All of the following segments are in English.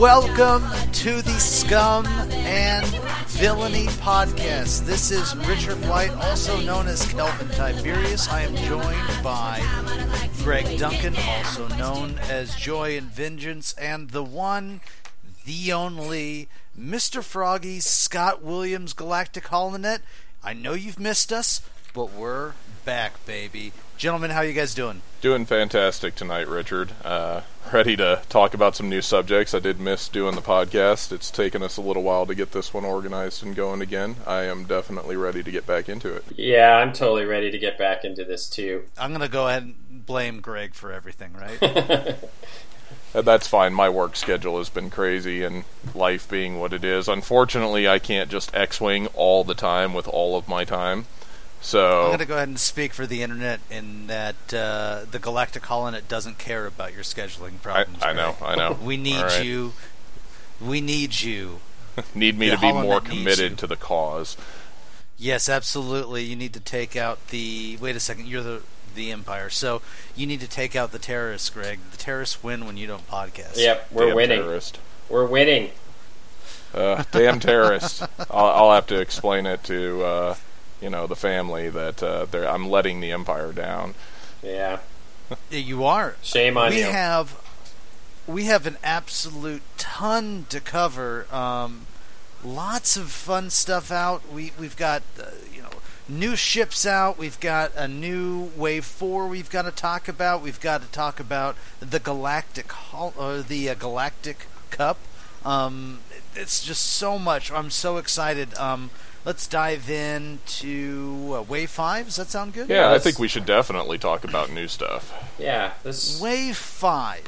Welcome to the Scum and Villainy Podcast. This is Richard White, also known as Kelvin Tiberius. I am joined by Greg Duncan, also known as Joy and Vengeance, and the one, the only, Mr. Froggy, Scott Williams, Galactic Holonet. I know you've missed us, but we're back, baby. Gentlemen, how you guys doing? Doing fantastic tonight, Richard. Uh, ready to talk about some new subjects. I did miss doing the podcast. It's taken us a little while to get this one organized and going again. I am definitely ready to get back into it. Yeah, I'm totally ready to get back into this too. I'm going to go ahead and blame Greg for everything, right? Uh, That's fine. My work schedule has been crazy, and life being what it is. Unfortunately, I can't just X-wing all the time with all of my time. I'm going to go ahead and speak for the internet in that uh, the Galactic Holonet doesn't care about your scheduling problems. I know, I know. We need All right. you. We need you. Need me the to be Holonet more committed to the cause. Yes, absolutely. You need to take out the. Wait a second. You're the the Empire, so you need to take out the terrorists, Greg. The terrorists win when you don't podcast. Yep, we're Damn winning. terrorist. We're winning. Uh, damn terrorists. I'll, I'll have to explain it to, uh, you know, the family that uh, they're, I'm letting the empire down. Yeah. Yeah, You are. Shame on we you. have we have an absolute ton to cover. Um, lots of fun stuff out. We we've got uh, you know new ships out. We've got a new wave four. We've got to talk about. We've got to talk about the galactic hol- or the uh, galactic cup. Um, it's just so much. I'm so excited. Um, let's dive into uh, wave five. Does that sound good? Yeah, I think we should definitely talk about new stuff. Yeah. This. Wave five.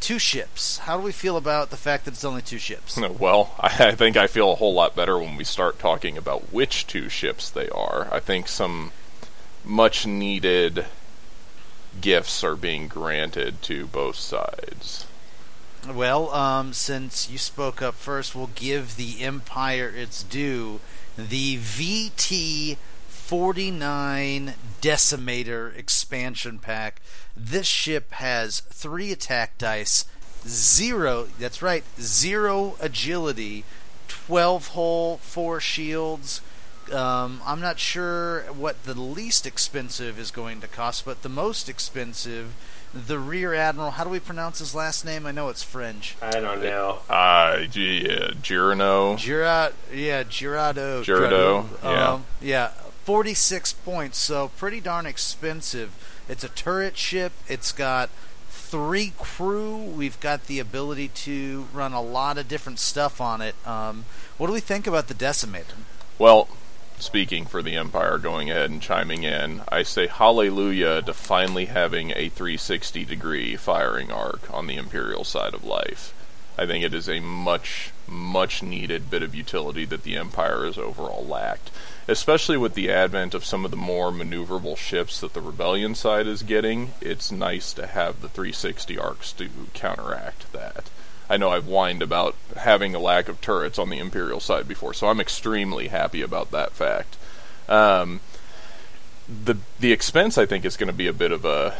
Two ships. How do we feel about the fact that it's only two ships? Well, I, I think I feel a whole lot better when we start talking about which two ships they are. I think some much needed gifts are being granted to both sides. Well, um, since you spoke up first, we'll give the Empire its due. The VT 49 Decimator expansion pack. This ship has three attack dice, zero, that's right, zero agility, 12 hull, four shields. Um, I'm not sure what the least expensive is going to cost, but the most expensive, the Rear Admiral. How do we pronounce his last name? I know it's French. I don't know. Uh, gee, uh, Girano. Girard, yeah, Girardo. Girardeau, yeah. Um, yeah, 46 points, so pretty darn expensive. It's a turret ship. It's got three crew. We've got the ability to run a lot of different stuff on it. Um, what do we think about the Decimator? Well, speaking for the Empire, going ahead and chiming in, I say hallelujah to finally having a 360 degree firing arc on the Imperial side of life. I think it is a much, much needed bit of utility that the Empire has overall lacked, especially with the advent of some of the more maneuverable ships that the Rebellion side is getting. It's nice to have the 360 arcs to counteract that. I know I've whined about having a lack of turrets on the Imperial side before, so I'm extremely happy about that fact. Um, the the expense I think is going to be a bit of a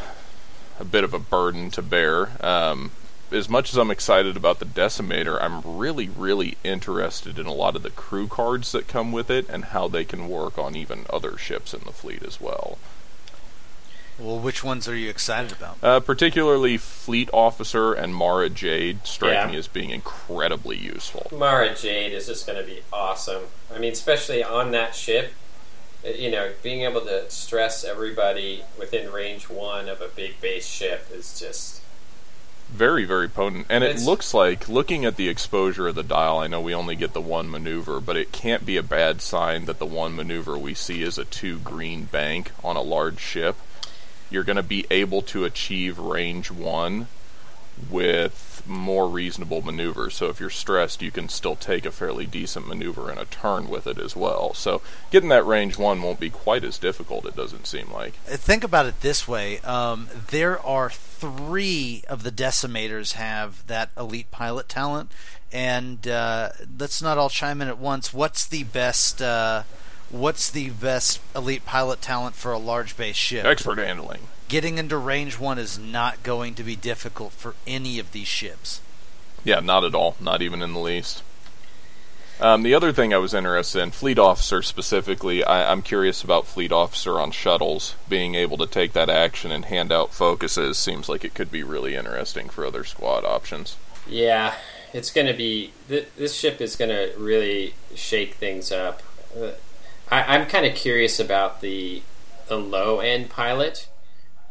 a bit of a burden to bear. Um, as much as I'm excited about the Decimator, I'm really, really interested in a lot of the crew cards that come with it and how they can work on even other ships in the fleet as well. Well, which ones are you excited about? Uh, particularly Fleet Officer and Mara Jade strike Yeah. me as being incredibly useful. Mara Jade is just going to be awesome. I mean, especially on that ship. uh, You know, being able to stress everybody within range one of a big base ship is just. Very, very potent. And it looks like, looking at the exposure of the dial, I know we only get the one maneuver, but it can't be a bad sign that the one maneuver we see is a two green bank on a large ship. You're going to be able to achieve range one with more reasonable maneuvers. So if you're stressed, you can still take a fairly decent maneuver in a turn with it as well. So getting that range one won't be quite as difficult, it doesn't seem like. Uh, Think about it this way: um, there are three of the decimators have that elite pilot talent, and uh, let's not all chime in at once. What's the best? Uh, what's the best elite pilot talent for a large base ship? Expert handling. Getting into range one is not going to be difficult for any of these ships. Yeah, not at all. Not even in the least. Um, the other thing I was interested in, fleet officer specifically, I, I'm curious about fleet officer on shuttles. Being able to take that action and hand out focuses seems like it could be really interesting for other squad options. Yeah, it's going to be. Th- this ship is going to really shake things up. Uh, I, I'm kind of curious about the the low end pilot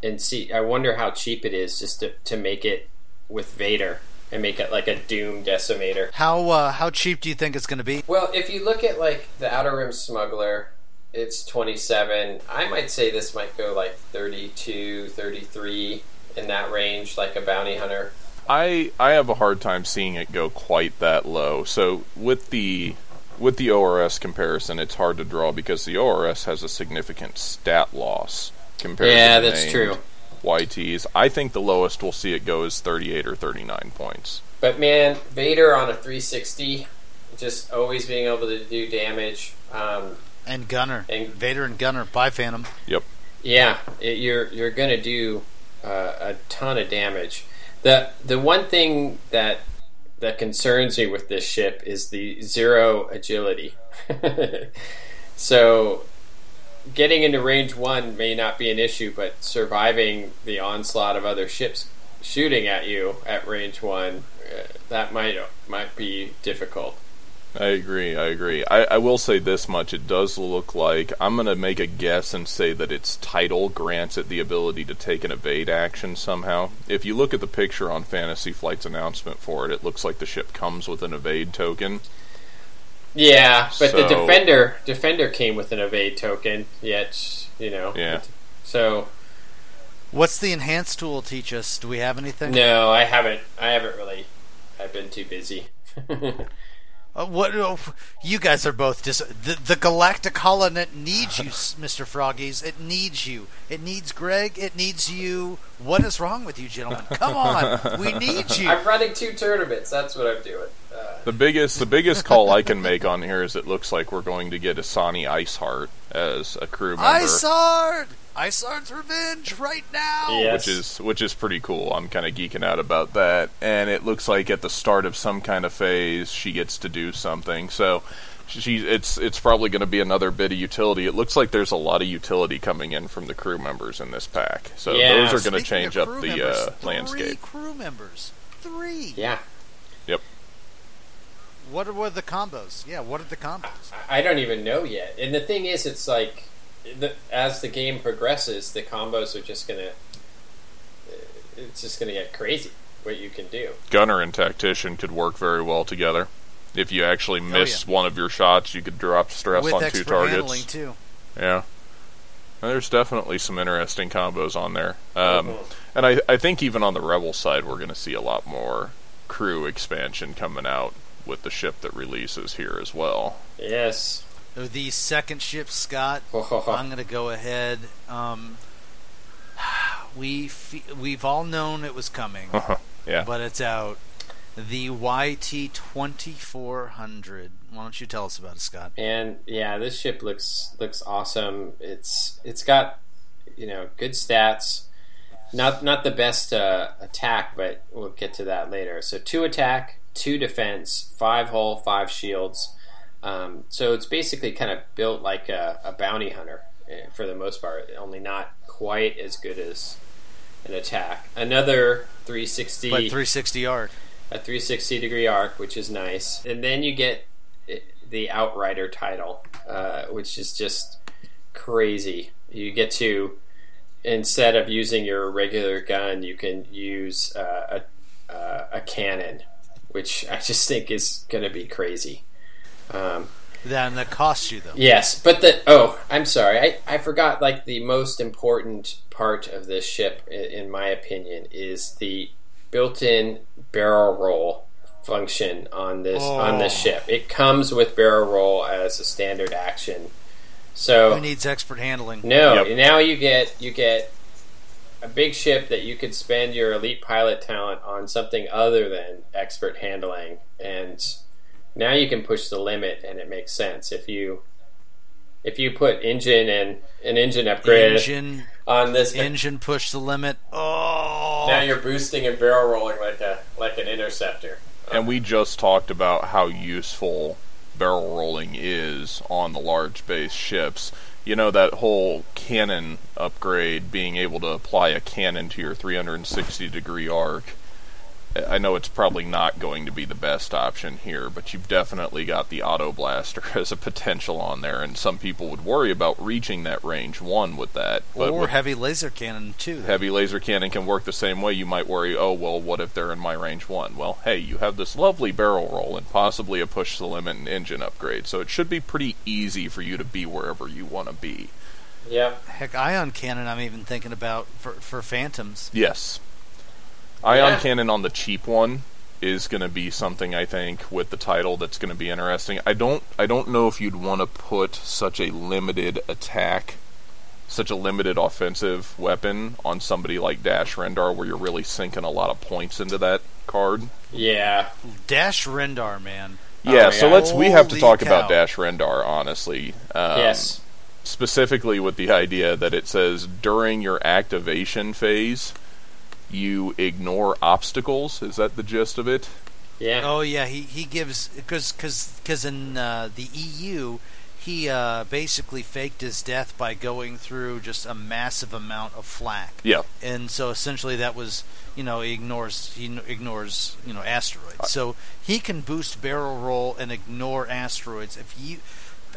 and see. I wonder how cheap it is just to, to make it with Vader and make it like a Doom Decimator. How uh, how cheap do you think it's going to be? Well, if you look at like the Outer Rim Smuggler, it's 27. I might say this might go like 32, 33 in that range, like a bounty hunter. I I have a hard time seeing it go quite that low. So with the with the ORS comparison, it's hard to draw because the ORS has a significant stat loss compared Yeah, to the that's named true. YTs. I think the lowest we'll see it go is 38 or 39 points. But man, Vader on a 360, just always being able to do damage. Um, And Gunner, And- Vader and Gunner. by Phantom. Yep. yeah, it, you're you're gonna do uh, a ton of damage. the The one thing that that concerns me with this ship is the zero agility. so, getting into range one may not be an issue, but surviving the onslaught of other ships shooting at you at range one uh, that might might be difficult. I agree. I agree. I, I will say this much: it does look like I'm going to make a guess and say that its title grants it the ability to take an evade action somehow. If you look at the picture on Fantasy Flight's announcement for it, it looks like the ship comes with an evade token. Yeah, but the defender defender came with an evade token. Yet you know. Yeah. So What's the enhanced tool teach us? Do we have anything? no, I haven't. I haven't really. I've been too busy. Uh, what? oh, you guys are both dis- the the Galactic Holonet needs you, Mister Froggies. It needs you. It needs Greg. It needs you. What is wrong with you, gentlemen? Come on, we need you. I'm running two tournaments. That's what I'm doing. Uh, The biggest the biggest call I can make on here is it looks like we're going to get Ysanne Isard as a crew member. Isard, Isard's revenge right now. Yeah. which is which is pretty cool. I'm kind of geeking out about that, and it looks like at the start of some kind of phase, she gets to do something. So, she it's it's probably going to be another bit of utility. It looks like there's a lot of utility coming in from the crew members in this pack. So Yeah. those are going to change up the members, uh, three landscape. crew members. Three. yeah. Yep. What are, what are the combos? Yeah, what are the combos? I don't even know yet. And the thing is, it's like the, as the game progresses, the combos are just gonna. It's just gonna get crazy what you can do. Gunner and tactician could work very well together. If you actually miss Oh, yeah. one of your shots, you could drop stress With on two expert targets. handling too. Yeah. There's definitely some interesting combos on there. Um, Mhm. And I, I think even on the Rebel side, we're going to see a lot more crew expansion coming out with the ship that releases here as well. Yes. The second ship, Scott. I'm going to go ahead. Um, we fe- we've all known it was coming, yeah. but it's out. The YT twenty four hundred. Why don't you tell us about it, Scott? And yeah, this ship looks looks awesome. It's it's got you know good stats. Not not the best uh, attack, but we'll get to that later. So two attack, two defense, five hull, five shields. Um, so it's basically kind of built like a, a bounty hunter eh, for the most part, only not quite as good as an attack. Another 360 But three sixty arc. a 360 degree arc, which is nice. And then you get the Outrider title, uh, which is just crazy. You get to, instead of using your regular gun, you can use uh, a, uh, a cannon, which I just think is going to be crazy. Um, Then that costs you though. Yes, but the oh, I'm sorry, I, I forgot. Like the most important part of this ship, i- in my opinion, is the built-in barrel roll function on this on this Oh. ship. It comes with barrel roll as a standard action. So Who needs expert handling? no, Yep. now you get you get a big ship that you could spend your elite pilot talent on something other than expert handling, and now you can push the limit, and it makes sense if you if you put engine and an engine upgrade Engine, on this. engine push the limit. Oh, now you're boosting and barrel rolling like a like an interceptor. And we just talked about how useful barrel rolling is on the large base ships. You know that whole cannon upgrade, being able to apply a cannon to your 360 degree arc I know it's probably not going to be the best option here, but you've definitely got the auto blaster as a potential on there, and some people would worry about reaching that range one with that. But or with heavy laser cannon too. Heavy laser cannon can work the same way. You might worry, oh well, what if they're in my range one? Well, hey, you have this lovely barrel roll and possibly a push the limit and engine upgrade, so it should be pretty easy for you to be wherever you want to be. Yeah. Heck, ion cannon. I'm even thinking about for for phantoms. Yes. Ion Yeah. cannon on the cheap one is going to be something I think with the title that's going to be interesting. I don't I don't know if you'd want to put such a limited attack, such a limited offensive weapon on somebody like Dash Rendar where you're really sinking a lot of points into that card. Yeah. Dash Rendar, man. Yeah, Oh, so yeah. let's we have to talk cow. about Dash Rendar honestly. Um, yes. specifically with the idea that it says during your activation phase you ignore obstacles. Is that the gist of it? Yeah. Oh yeah, he he gives because because because in uh, the EU he uh, basically faked his death by going through just a massive amount of flak. Yeah. and so essentially that was you know he ignores he ignores you know asteroids so he can boost barrel roll and ignore asteroids if you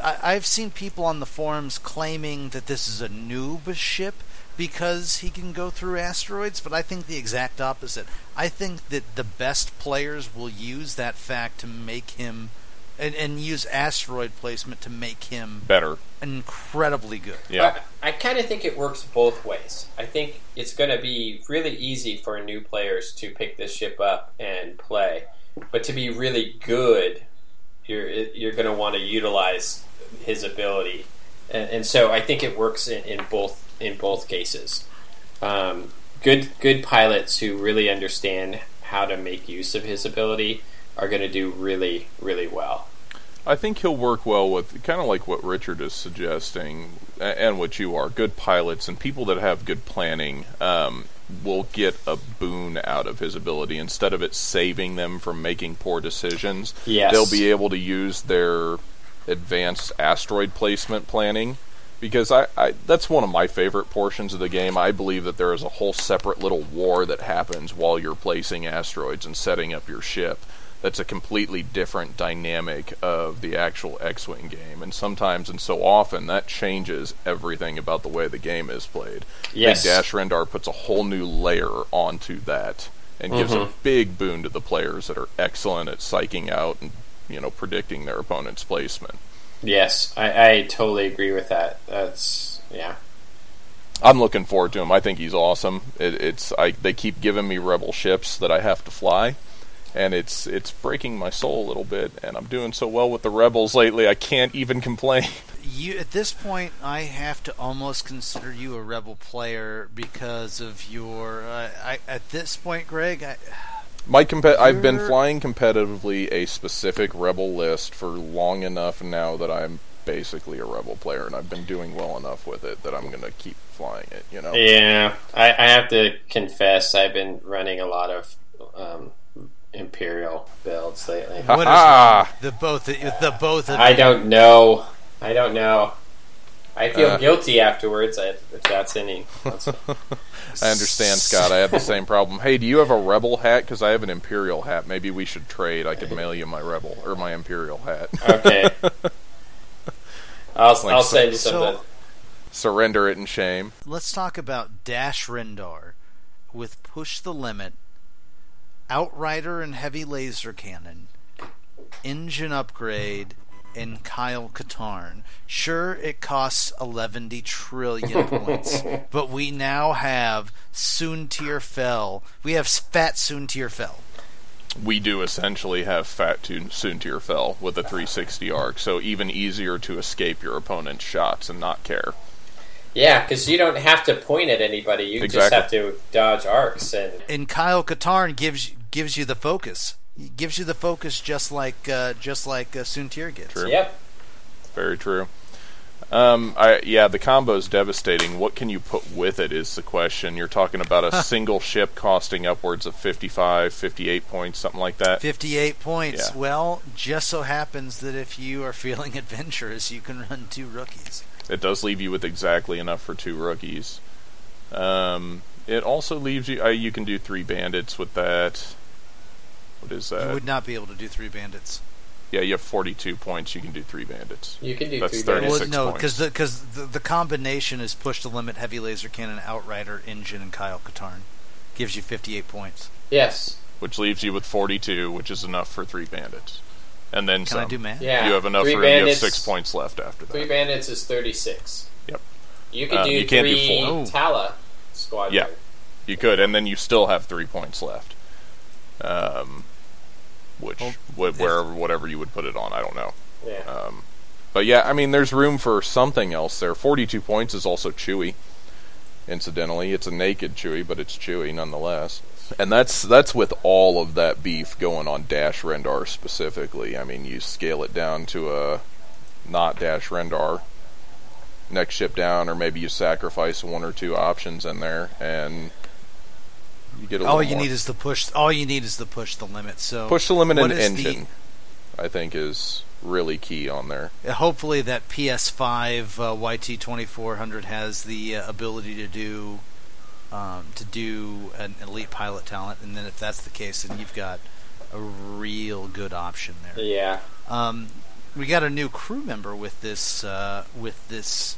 I, i've seen people on the forums claiming that this is a noob ship because he can go through asteroids but i think the exact opposite i think that the best players will use that fact to make him and, and use asteroid placement to make him Better. incredibly good Yeah. I, I kind of think it works both ways. I think it's going to be really easy for new players to pick this ship up and play, but to be really good, you're you're going to want to utilize his ability, and, and so I think it works in, in both in both cases. Um, good good pilots who really understand how to make use of his ability are going to do really really well. I think he'll work well with kind of like what Richard is suggesting, and what you are. Good pilots and people that have good planning um, will get a boon out of his ability instead of it saving them from making poor decisions. Yes. they'll be able to use their advanced asteroid placement planning. Because I, I, that's one of my favorite portions of the game. I believe that there is a whole separate little war that happens while you're placing asteroids and setting up your ship that's a completely different dynamic of the actual X-wing game, and sometimes and so often that changes everything about the way the game is played. Yes. Think Dash Rendar puts a whole new layer onto that and gives a mm-hmm. big boon to the players that are excellent at psyching out and you know predicting their opponent's placement. Yes, I, I totally agree with that. That's yeah. I'm looking forward to him. I think he's awesome. It, it's I they keep giving me rebel ships that I have to fly, and it's it's breaking my soul a little bit. And I'm doing so well with the rebels lately, I can't even complain. you at this point i have to almost consider you a rebel player because of your uh, I, at this point greg I, My comp- I've been flying competitively a specific rebel list for long enough now that I'm basically a rebel player, and I've been doing well enough with it that I'm going to keep flying it. You know. Yeah, I, I have to confess, I've been running a lot of um, Imperial builds lately. what is the both the both of I you? don't know. I don't know. I feel Uh. guilty afterwards if if that's any. That's, I understand, Scott. I have the same problem. Hey, do you have a rebel hat? Because I have an imperial hat. Maybe we should trade. I could mail you my rebel or my imperial hat. okay. I'll, Like I'll send you so- something. Surrender it in shame. let's talk about dash rendar with push the limit outrider and heavy laser cannon engine upgrade and Kyle Katarn. Sure, it costs 11 trillion points, but we now have Soontir Fel. We have Fat Soontir Fel. We do essentially have Fat Toon Soontir Fel with a 360 arc, so even easier to escape your opponent's shots and not care. Yeah, because you don't have to point at anybody. You just have to dodge arcs and And Kyle Katarn gives gives you the focus. He gives you the focus just like uh, just like uh, Soontir gets. True. yep. Very true. Um, I yeah, the combo is devastating. What can you put with it is the question. You're talking about a single ship costing upwards of 55, 58 points, something like that. 58 points. Yeah. Well, just so happens that if you are feeling adventurous, you can run two rookies. It does leave you with exactly enough for two rookies. Um, it also leaves you. Uh, you can do three bandits with that. What is you would not be able to do three bandits. Yeah, you have 42 points. You can do three bandits. You can do That's three 30. bandits. Well, 36 no, because the, cause the, the combination is push to limit, heavy laser cannon, outrider, engine, and Kyle Katarn. Gives you 58 points. Yes. which leaves you with 42, which is enough for three bandits. And then Can some. I do math? Yeah. You have enough Three room. You have six points left after that. Three bandits is thirty-six. Yep. You could Um, do you can't do three four. Oh. Tala squadron. Yeah. You could, and then you still have three points left. Um, which, Well, wh- wherever, whatever you would put it on, I don't know. Yeah. Um, but yeah, I mean, there's room for something else there. 42 points is also Chewy. Incidentally, it's a naked Chewy, but it's Chewy nonetheless. And that's that's with all of that beef going on Dash Rendar specifically. I mean, you scale it down to a not Dash Rendar next ship down, or maybe you sacrifice one or two options in there, and you get a All you more. need is the push. All you need is the push the limit. So push the limit what and is the- engine. I think is really key on there. Uh, Hopefully, that PS5 uh, YT2400 has the uh, ability to do um, to do an elite pilot talent, and then if that's the case, then you've got a real good option there. yeah. Um, we got a new crew member with this uh, with this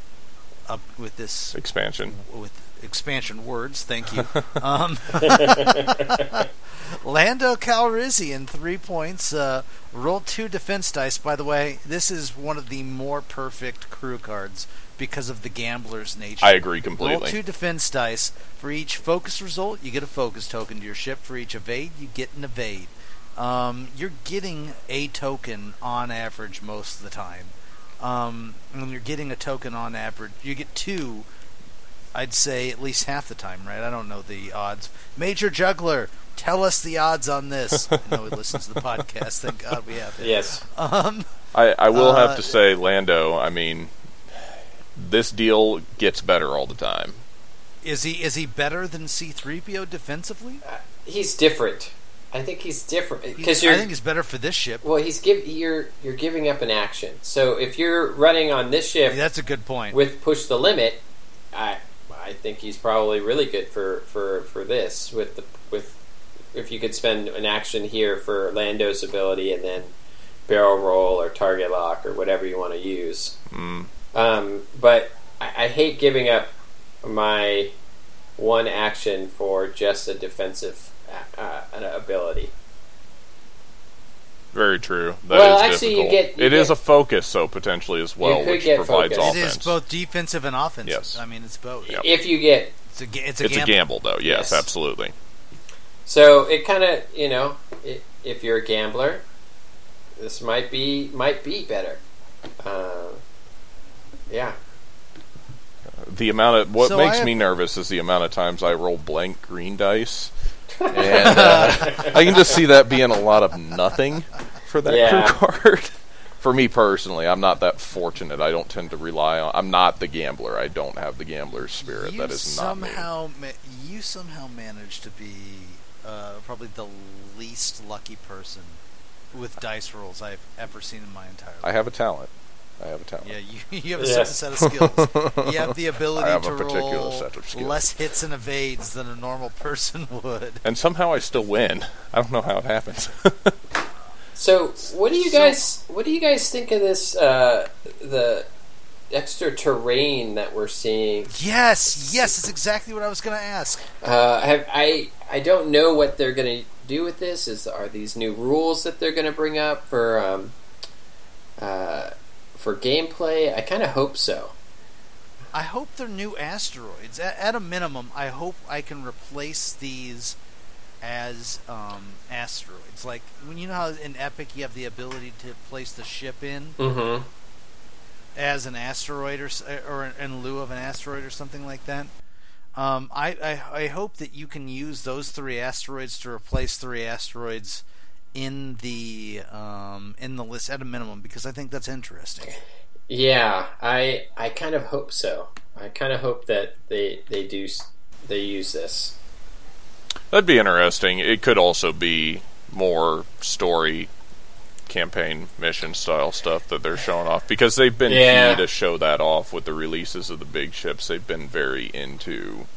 up with this Expansion. with expansion words. Thank you. um, Lando Calrissian, three points. Uh, roll two defense dice. By the way, this is one of the more perfect crew cards because of the gambler's nature. I agree completely. Roll two defense dice. For each focus result, you get a focus token to your ship. For each evade, you get an evade. Um, you're getting a token on average most of the time. Um, and you're getting a token on average. You get two, I'd say, at least half the time, right? I don't know the odds. Major Juggler, tell us the odds on this. I know he listens to the podcast. Thank God we have him. Yes. Um, I, I will Uh, have to say, Lando. I mean, this deal gets better all the time. is he is he better than C-3PO defensively? He's different. I think he's different because I you're. think he's better for this ship. well, he's give you're you're giving up an action. So if you're running on this ship That's a good point. with push the limit, I I think he's probably really good for for for this with the with if you could spend an action here for Lando's ability and then barrel roll or target lock or whatever you want to use. Mm. Um, but I, I hate giving up my one action for just a defensive uh, uh, ability. Very true. That Well, is actually, you get- you It is get- a focus, so potentially as well, could which get provides focus. offense. is both defensive and offensive. Yes. I mean, it's both. Yep. If you get It's a it's a It's gamble. a gamble, though. Yes, Yes. absolutely. So it kind of, you know, i if you're a gambler, this might be might be better. Uh, yeah, The amount of what So I makes have- me nervous is the amount of times I roll blank green dice, and uh, I can just see that being a lot of nothing for that Yeah. crew card. For me personally, I'm not that fortunate. I don't tend to rely on. I'm not the gambler. I don't have the gambler's spirit. You that is not me. somehow ma- you somehow managed to be uh, probably the least lucky person with dice rolls I've ever seen in my entire life. I have a talent. I have a talent. Yeah, you, you have a Yeah. certain set of skills. You have the ability have to roll set of skills. less hits and evades than a normal person would. And somehow I still win. I don't know how it happens. So, what do you guys what do you guys think of this uh, the extra terrain that we're seeing? Yes, yes, it's exactly what I was going to ask. Uh, have, I I don't know what they're going to do with this. Is are these new rules that they're going to bring up for um, uh, for gameplay? I kind of hope so. I hope they're new asteroids. At, at a minimum, I hope I can replace these as um, asteroids. Like when you know how in Epic you have the ability to place the ship in Mm-hmm. as an asteroid or or in lieu of an asteroid or something like that. Um, I, I I hope that you can use those three asteroids to replace three asteroids in the um, in the list at a minimum because I think that's interesting. Yeah, I I kind of hope so. I kind of hope that they they do they use this. That'd be interesting. It could also be more story campaign mission style stuff that they're showing off because they've been Yeah. key to show that off with the releases of the big ships. They've been very into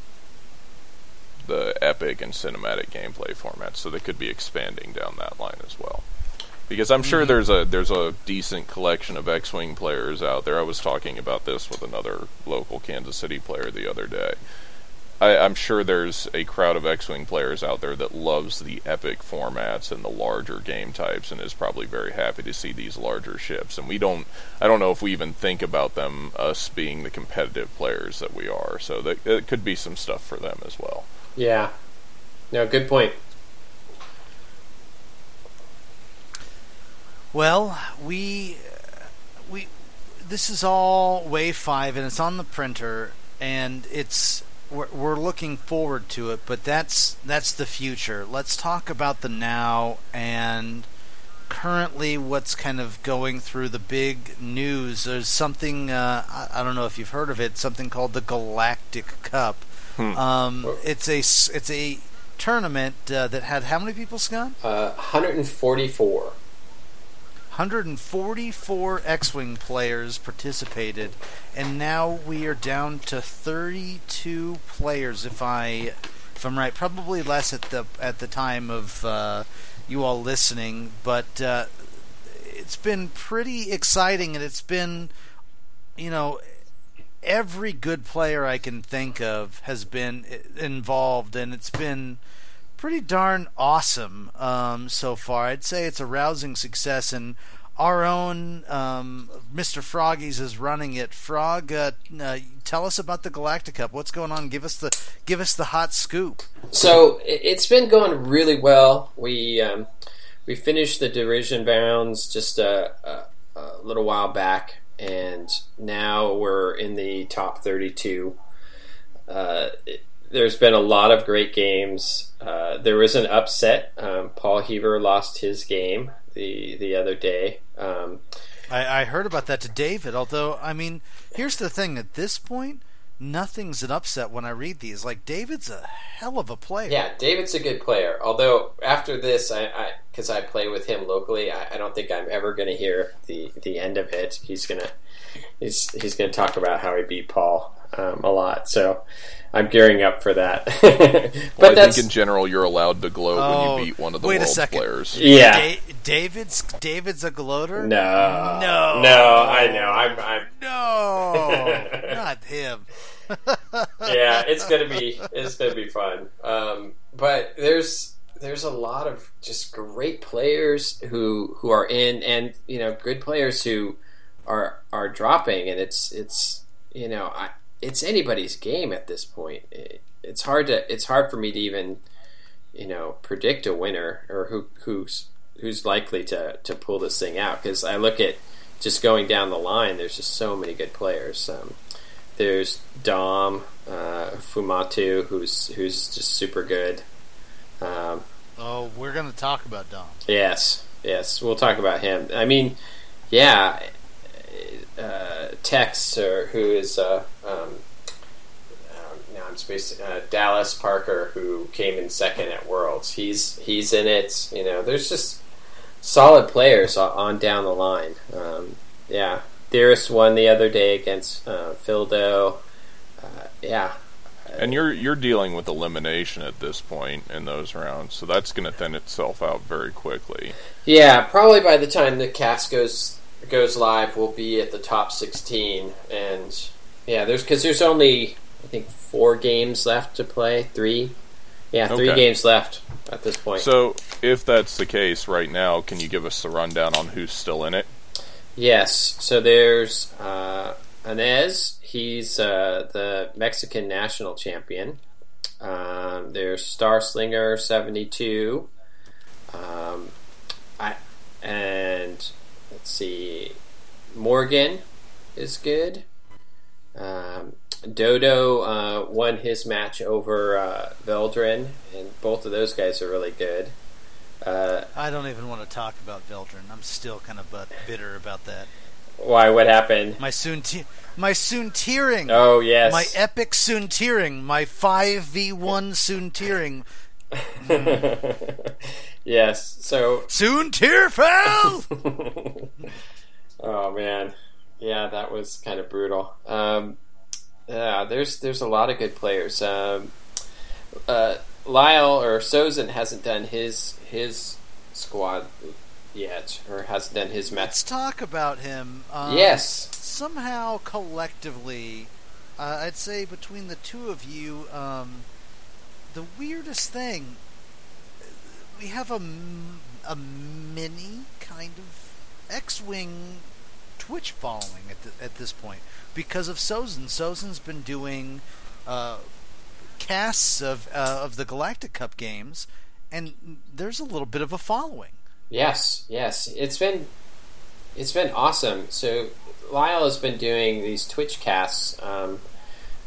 the epic and cinematic gameplay formats, so they could be expanding down that line as well. Because I'm sure mm-hmm. there's a there's a decent collection of X-wing players out there. I was talking about this with another local Kansas City player the other day. I, I'm sure there's a crowd of X-wing players out there that loves the epic formats and the larger game types, and is probably very happy to see these larger ships. And we don't, I don't know if we even think about them us being the competitive players that we are. So that it could be some stuff for them as well. Yeah. No, good point. Well, we we this is all Wave Five, and it's on the printer, and it's we're, we're looking forward to it. But that's that's the future. Let's talk about the now and currently what's kind of going through the big news. There's something uh, I, I don't know if you've heard of it. Something called the Galactic Cup. Hmm. Um, it's a s- it's a tournament uh, that had how many people, Scott? Uh, 144. 144 X-wing players participated, and now we are down to 32 players. If I, if I'm right, probably less at the at the time of uh, you all listening, but uh, it's been pretty exciting, and it's been, you know, every good player I can think of has been involved, and it's been pretty darn awesome um, so far. I'd say it's a rousing success, and our own um, Mr. Froggies is running it. Frog, uh, uh, tell us about the Galactic Cup. What's going on? Give us the give us the hot scoop. So it's been going really well. We um, we finished the derision bounds just a, a, a little while back, and now we're in the top 32. Uh, it, there's been a lot of great games. Uh, there was an upset. Um, Paul Heaver lost his game the the other day. Um, I, I heard about that to David. Although, I mean, here's the thing: at this point, nothing's an upset when I read these. Like David's a hell of a player. Yeah, David's a good player. Although after this, I because I, play with him locally, I, I don't think I'm ever going to hear the the end of it. He's gonna he's he's gonna talk about how he beat Paul um, a lot. So I'm gearing up for that. but Well, I that's think in general you're allowed to gloat Oh, when you beat one of the wait a second. players. yeah. Da- David's David's a gloater. no, No. no. I know. I'm. I'm No, not him. yeah, it's gonna be it's gonna be fun. Um, but there's there's a lot of just great players who who are in, and you know, good players who are are dropping, and it's it's you know, I, it's anybody's game at this point. It, it's hard to it's hard for me to even you know predict a winner or who who's who's likely to to pull this thing out because I look at just going down the line. There's just so many good players. Um, there's Dom uh, Fumatu, who's who's just super good. Um, Oh, we're gonna talk about Dom. yes, yes, we'll talk about him. I mean, yeah, uh, Tex, or who is uh, um, uh, now I'm spacing uh, Dallas Parker, who came in second at Worlds. He's he's in it. You know, there's just solid players on, down the line. Um, yeah, Dearest won the other day against uh, Fildo. Uh, yeah, And you're you're dealing with elimination at this point in those rounds, so that's going to thin itself out very quickly. Yeah, probably by the time the cast goes goes live, we'll be at the top sixteen, and yeah, there's because there's only I think four games left to play. Three, yeah, three Okay. games left at this point. So if that's the case right now, can you give us the rundown on who's still in it? yes, so there's uh, Inez. He's uh, the Mexican national champion. Um, there's Starslinger seventy two. Um, I and let's see, Morgan is good. Um, Dodo uh, won his match over uh, Veldrin, and both of those guys are really good. Uh, I don't even want to talk about Veldrin. I'm still kind of bitter about that. Why? What happened? My soon te- my soon tearing. Oh yes. My epic soon tearing. My five v one soon tearing. yes. So. Soontir Fel. oh man, yeah, that was kind of brutal. Um, yeah, there's there's a lot of good players. Um, uh, Lyle or Sozin hasn't done his his squad yet, or hasn't done his match. Let's talk about him. Um, yes. Somehow, collectively, uh, I'd say between the two of you, um, the weirdest thing we have a, a mini kind of X-wing Twitch following at the, at this point because of Sozin. Sozin's been doing uh, casts of uh, of the Galactic Cup games, and there's a little bit of a following. Yes, yes, it's been it's been awesome. So Lyle has been doing these Twitch casts um,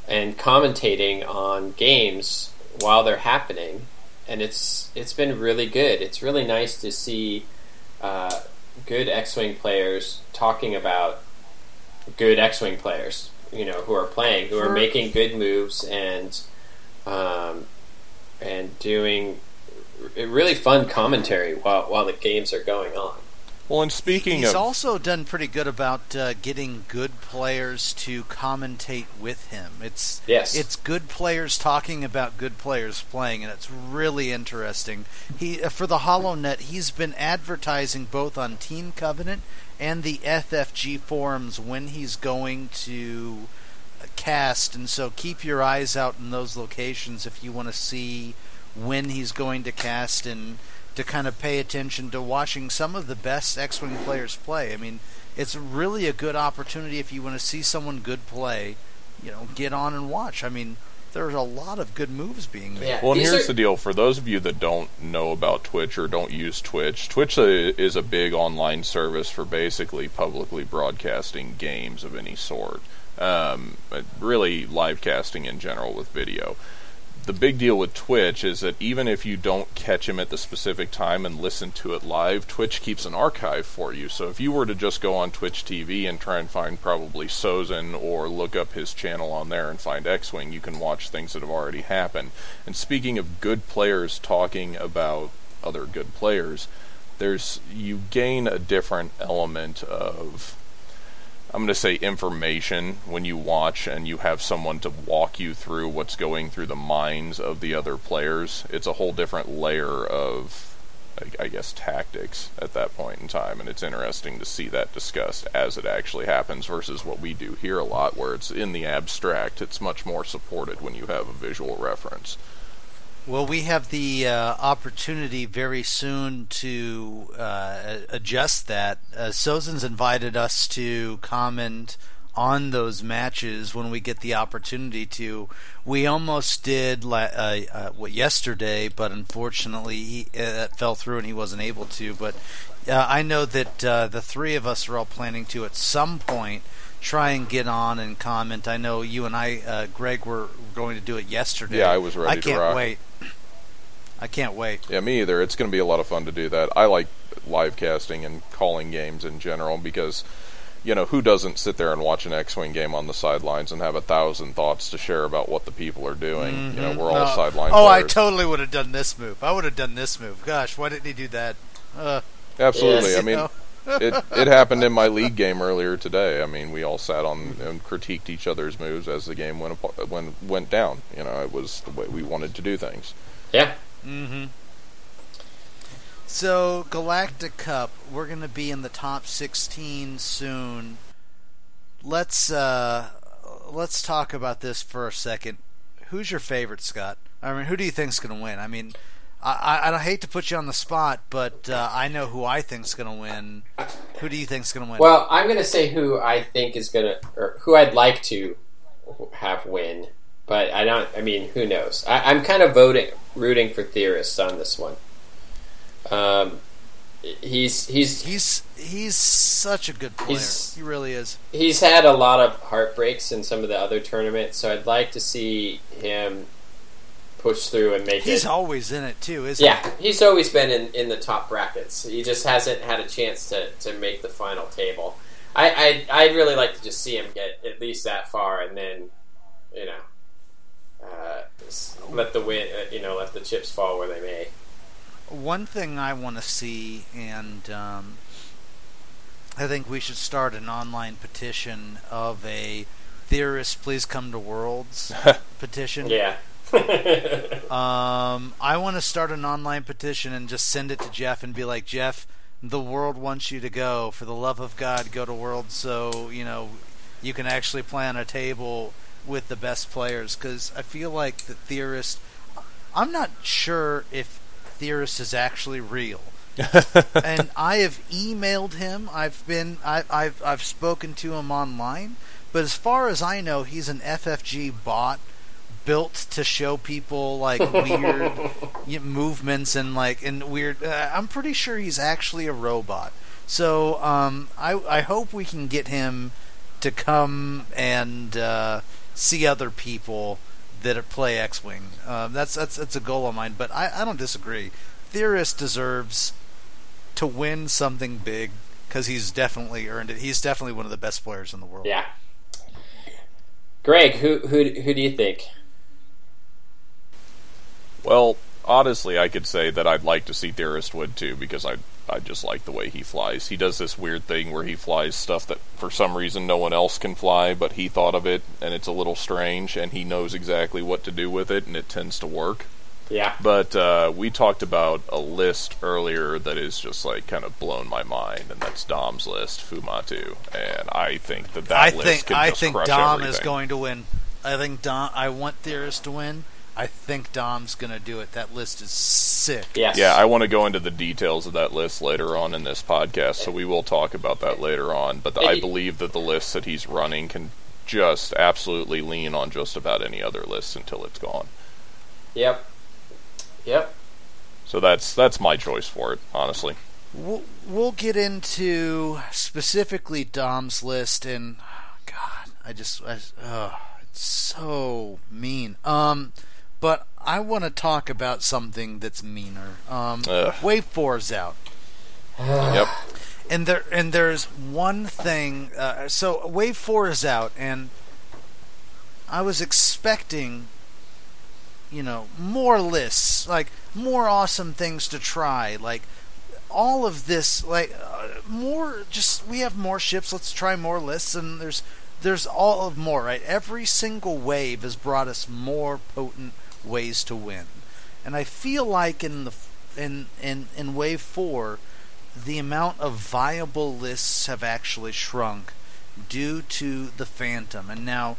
and commentating on games while they're happening, and it's it's been really good. It's really nice to see uh, good X-wing players talking about good X-wing players. You know, who are playing, who are making good moves, and um, and doing really fun commentary while while the games are going on. Well, and speaking he's of, also done pretty good about uh, getting good players to commentate with him. It's yes, it's good players talking about good players playing, and it's really interesting. He uh, for the HoloNet, he's been advertising both on Team Covenant and the FFG forums when he's going to cast, and so keep your eyes out in those locations if you want to see when he's going to cast and to kind of pay attention to watching some of the best X-wing players play. I mean, it's really a good opportunity if you want to see someone good play. You know, get on and watch. I mean, there's a lot of good moves being made. Yeah. well, and These here's are- the deal: for those of you that don't know about Twitch or don't use Twitch, Twitch uh, is a big online service for basically publicly broadcasting games of any sort. Um, really, live casting in general with video. The big deal with Twitch is that even if you don't catch him at the specific time and listen to it live, Twitch keeps an archive for you. So if you were to just go on Twitch TV and try and find probably Sozin or look up his channel on there and find X Wing, you can watch things that have already happened. And speaking of good players talking about other good players, there's you gain a different element of I'm going to say information when you watch and you have someone to walk you through what's going through the minds of the other players. It's a whole different layer of, I- guess, tactics at that point in time, and it's interesting to see that discussed as it actually happens versus what we do here a lot, where it's in the abstract. It's much more supported when you have a visual reference. Well, we have the uh, opportunity very soon to uh, adjust that. Uh, Sozin's invited us to comment on those matches when we get the opportunity to. We almost did la- uh, uh, what yesterday, but unfortunately he, uh, that fell through and he wasn't able to. But I know that the three of us are all planning to at some point try and get on and comment. I know you and I, uh, Greg, were going to do it yesterday. Yeah, I was ready I to can't rock. wait. I can't wait. Yeah, me either. It's going to be a lot of fun to do that. I like live casting and calling games in general because, you know, who doesn't sit there and watch an X-wing game on the sidelines and have a thousand thoughts to share about what the people are doing? You know, we're all No. sideline Oh, I totally would have done this move. I would have done this move. Gosh, why didn't he do that? Uh, Absolutely. Yes. I mean, know. It it happened in my league game earlier today. I mean, we all sat on and critiqued each other's moves as the game went ap- when went down. You know, it was the way we wanted to do things. Yeah. mm-hmm. So, Galactic Cup, we're going to be in the top 16 soon. Let's uh, let's talk about this for a second. Who's your favorite, Scott? I mean, who do you think's going to win? I mean, I, I, I hate to put you on the spot, but uh, I know who I think's going to win. Who do you think's going to win? Well, I'm going to say who I think is going to, or who I'd like to have win, but I don't. I mean, who knows? I, I'm kind of voting, rooting for theorists on this one. Um, he's he's he's he's such a good player. He really is. he's had a lot of heartbreaks in some of the other tournaments, so I'd like to see him push through and make He's it. He's always in it too, isn't he? Yeah, he's always been in, in the top brackets. He just hasn't had a chance to, to make the final table. I, I I'd really like to just see him get at least that far, and then you know, uh, let the win, uh, you know, let the chips fall where they may. One thing I want to see, and um, I think we should start an online petition of a theorist, please come to Worlds petition. Yeah. Um, I want to start an online petition and just send it to Jeff and be like, Jeff, the world wants you to go. For the love of God, go to World so you know you can actually play on a table with the best players. Because I feel like the theorist. I'm not sure if theorist is actually real. and I have emailed him. I've been I, I've I've spoken to him online, but as far as I know, he's an FFG bot built to show people like weird movements and like and weird. Uh, I'm pretty sure he's actually a robot. So um, I I hope we can get him to come and uh, see other people that play X-wing. Um, that's that's that's a goal of mine. But I, I don't disagree. Theorist deserves to win something big because he's definitely earned it. He's definitely one of the best players in the world. yeah. Greg, who who who do you think? Well, honestly, I could say that I'd like to see Theorist win too because I I just like the way he flies. He does this weird thing where he flies stuff that for some reason no one else can fly, but he thought of it, and it's a little strange, and he knows exactly what to do with it, and it tends to work. Yeah. But uh, we talked about a list earlier that is just like kind of blown my mind, and that's Dom's list, Fumatu, and I think that that I list think can I just think crush Dom is going to win. I think Dom. I want Theorist to win. I think Dom's going to do it. That list is sick. Yes. Yeah, I want to go into the details of that list later on in this podcast, so we will talk about that later on. But I believe that the list that he's running can just absolutely lean on just about any other list until it's gone. Yep. Yep. So that's that's my choice for it, honestly. We'll, we'll get into specifically Dom's list, and God, I just, I, uh, it's so mean. Um, but I want to talk about something that's meaner. Um, Wave Four is out. Yep. and there and there's one thing. Uh, so Wave Four is out, and I was expecting, you know, more lists, like more awesome things to try, like all of this, like uh, more. Just we have more ships. Let's try more lists, and there's there's all of more. Right, every single wave has brought us more potent ways to win, and I feel like in the in in in Wave Four the amount of viable lists have actually shrunk due to the Phantom. And now,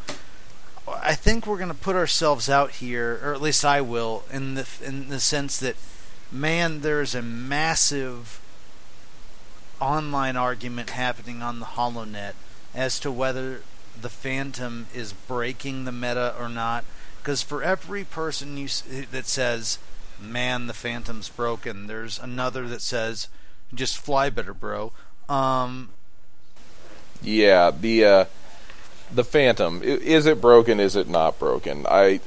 I think we're going to put ourselves out here, or at least I will, in the in the sense that, man, there's a massive online argument happening on the HoloNet as to whether the Phantom is breaking the meta or not. Because for every person you that says, "Man, the Phantom's broken," there's another that says, "Just fly better, bro." Um, Yeah, the uh, the Phantom is it broken? Is it not broken? I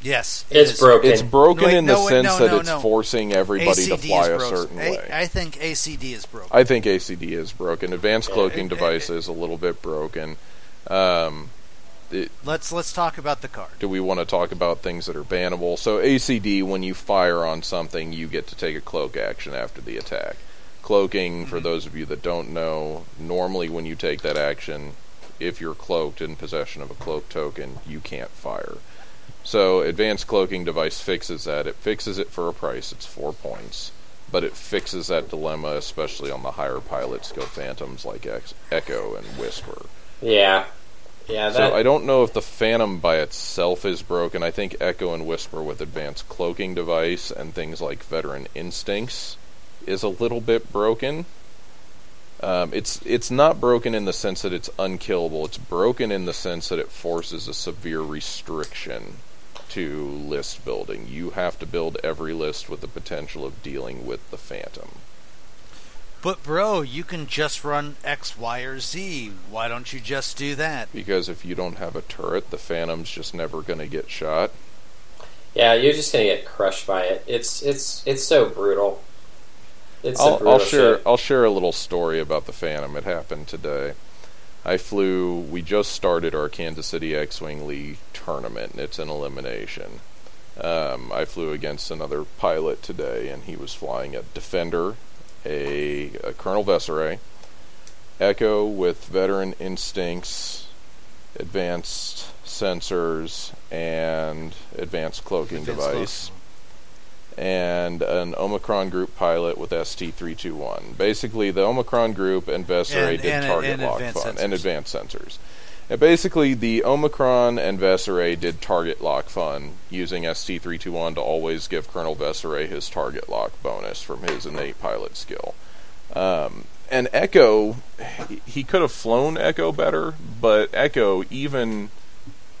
yes, it It's is. broken. it's broken Wait, in the no, sense no, that no, it's no. forcing everybody to fly a certain A- way. I think ACD is broken. I think ACD is broken. Advanced cloaking it- device it- is a little bit broken. Um, let's let's talk about the card. do we want to talk about things that are bannable? So ACD, when you fire on something, you get to take a cloak action after the attack. Cloaking, for mm-hmm. those of you that don't know, normally when you take that action, if you're cloaked in possession of a cloak token, you can't fire. So advanced cloaking device fixes that. It fixes it for a price. It's four points, but it fixes that dilemma, especially on the higher pilots go phantoms like Ex- Echo and Whisper. Yeah. Yeah. That, So I don't know if the Phantom by itself is broken. I think Echo and Whisper with advanced cloaking device and things like Veteran Instincts is a little bit broken. Um, it's it's not broken in the sense that it's unkillable. It's broken in the sense that it forces a severe restriction to list building. You have to build every list with the potential of dealing with the Phantom. But bro, you can just run X, Y, or Z. Why don't you just do that? Because if you don't have a turret, the Phantom's just never going to get shot. yeah, you're just gonna get crushed by it. It's it's it's so brutal. It's a I'll, brutal I'll share. ship. I'll share a little story about the Phantom. It happened today. I flew. We just started our Kansas City X-wing League tournament, and it's an elimination. Um, I flew against another pilot today, and he was flying a Defender, a, a Colonel Vessery, Echo with veteran instincts, advanced sensors, and advanced cloaking Advanced device and an Omicron group pilot with ST321. Basically, the Omicron group and Vessery And- did and- target and lock fun and advanced sensors. And basically, the Omicron and Vessery did target lock fun using ST321 to always give Colonel Vessery his target lock bonus from his innate pilot skill. Um, and Echo, he- he could have flown Echo better, but Echo, even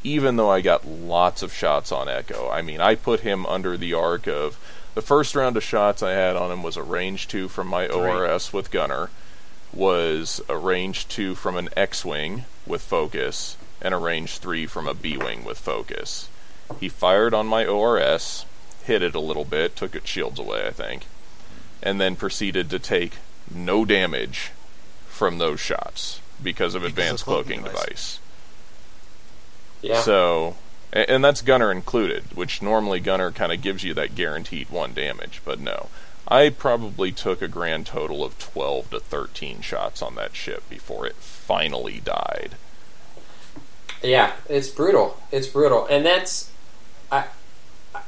even though I got lots of shots on Echo, I mean, I put him under the arc of the first round of shots I had on him was a range two from my ORS with Gunner, was a range two from an X Wing with focus, and a range three from a B Wing with focus. He fired on my ORS, hit it a little bit, took its shields away, I think, and then proceeded to take no damage from those shots because of Because of advanced cloaking cloaking device. device. Yeah. So, a- and that's Gunner included, which normally Gunner kind of gives you that guaranteed one damage, but no. I probably took a grand total of 12 to 13 shots on that ship before it finally died. Yeah, it's brutal. It's brutal, and that's I.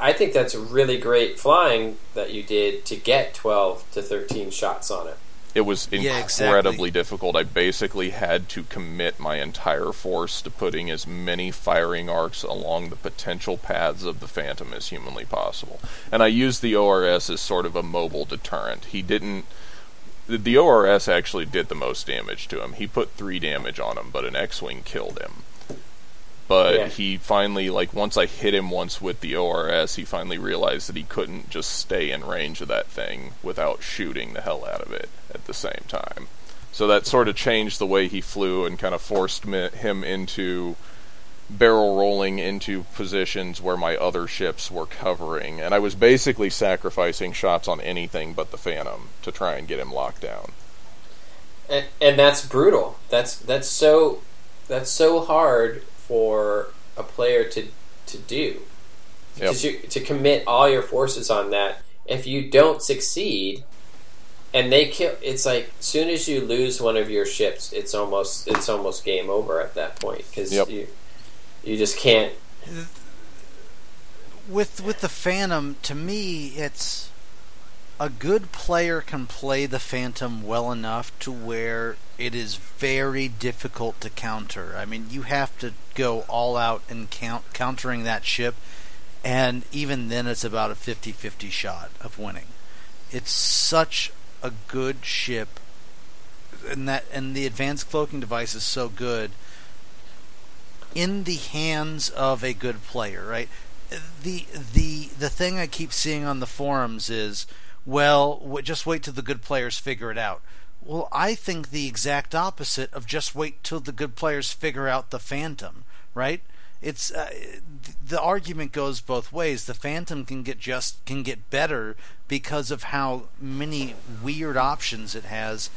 I think that's really great flying that you did to get twelve to thirteen shots on it. It was Yeah, incredibly exactly. difficult. I basically had to commit my entire force to putting as many firing arcs along the potential paths of the Phantom as humanly possible. And I used the ORS as sort of a mobile deterrent. He didn't. The, the ORS actually did the most damage to him. He put three damage on him, but an X Wing killed him. But Yeah. he finally, like, once I hit him once with the ORS, he finally realized that he couldn't just stay in range of that thing without shooting the hell out of it at the same time. So that sort of changed the way he flew and kind of forced mi- him into barrel rolling into positions where my other ships were covering. And I was basically sacrificing shots on anything but the Phantom to try and get him locked down. and, and that's brutal. That's that's so that's so hard for a player to to do because you to commit all your forces on that. If you don't succeed, and they kill, it's like as soon as you lose one of your ships, it's almost it's almost game over at that point because Yep. you you just can't. with with the Phantom, to me, it's a good player can play the Phantom well enough to where it is very difficult to counter. I mean, you have to go all out and count countering that ship, and even then, it's about a 50-50 shot of winning. It's such a good ship, and that and the advanced cloaking device is so good in the hands of a good player, right? The the the thing I keep seeing on the forums is, well, w- just wait till the good players figure it out. Well, I think the exact opposite of just wait till the good players figure out the Phantom, right? It's uh, the argument goes both ways. The Phantom can get just can get better because of how many weird options it has.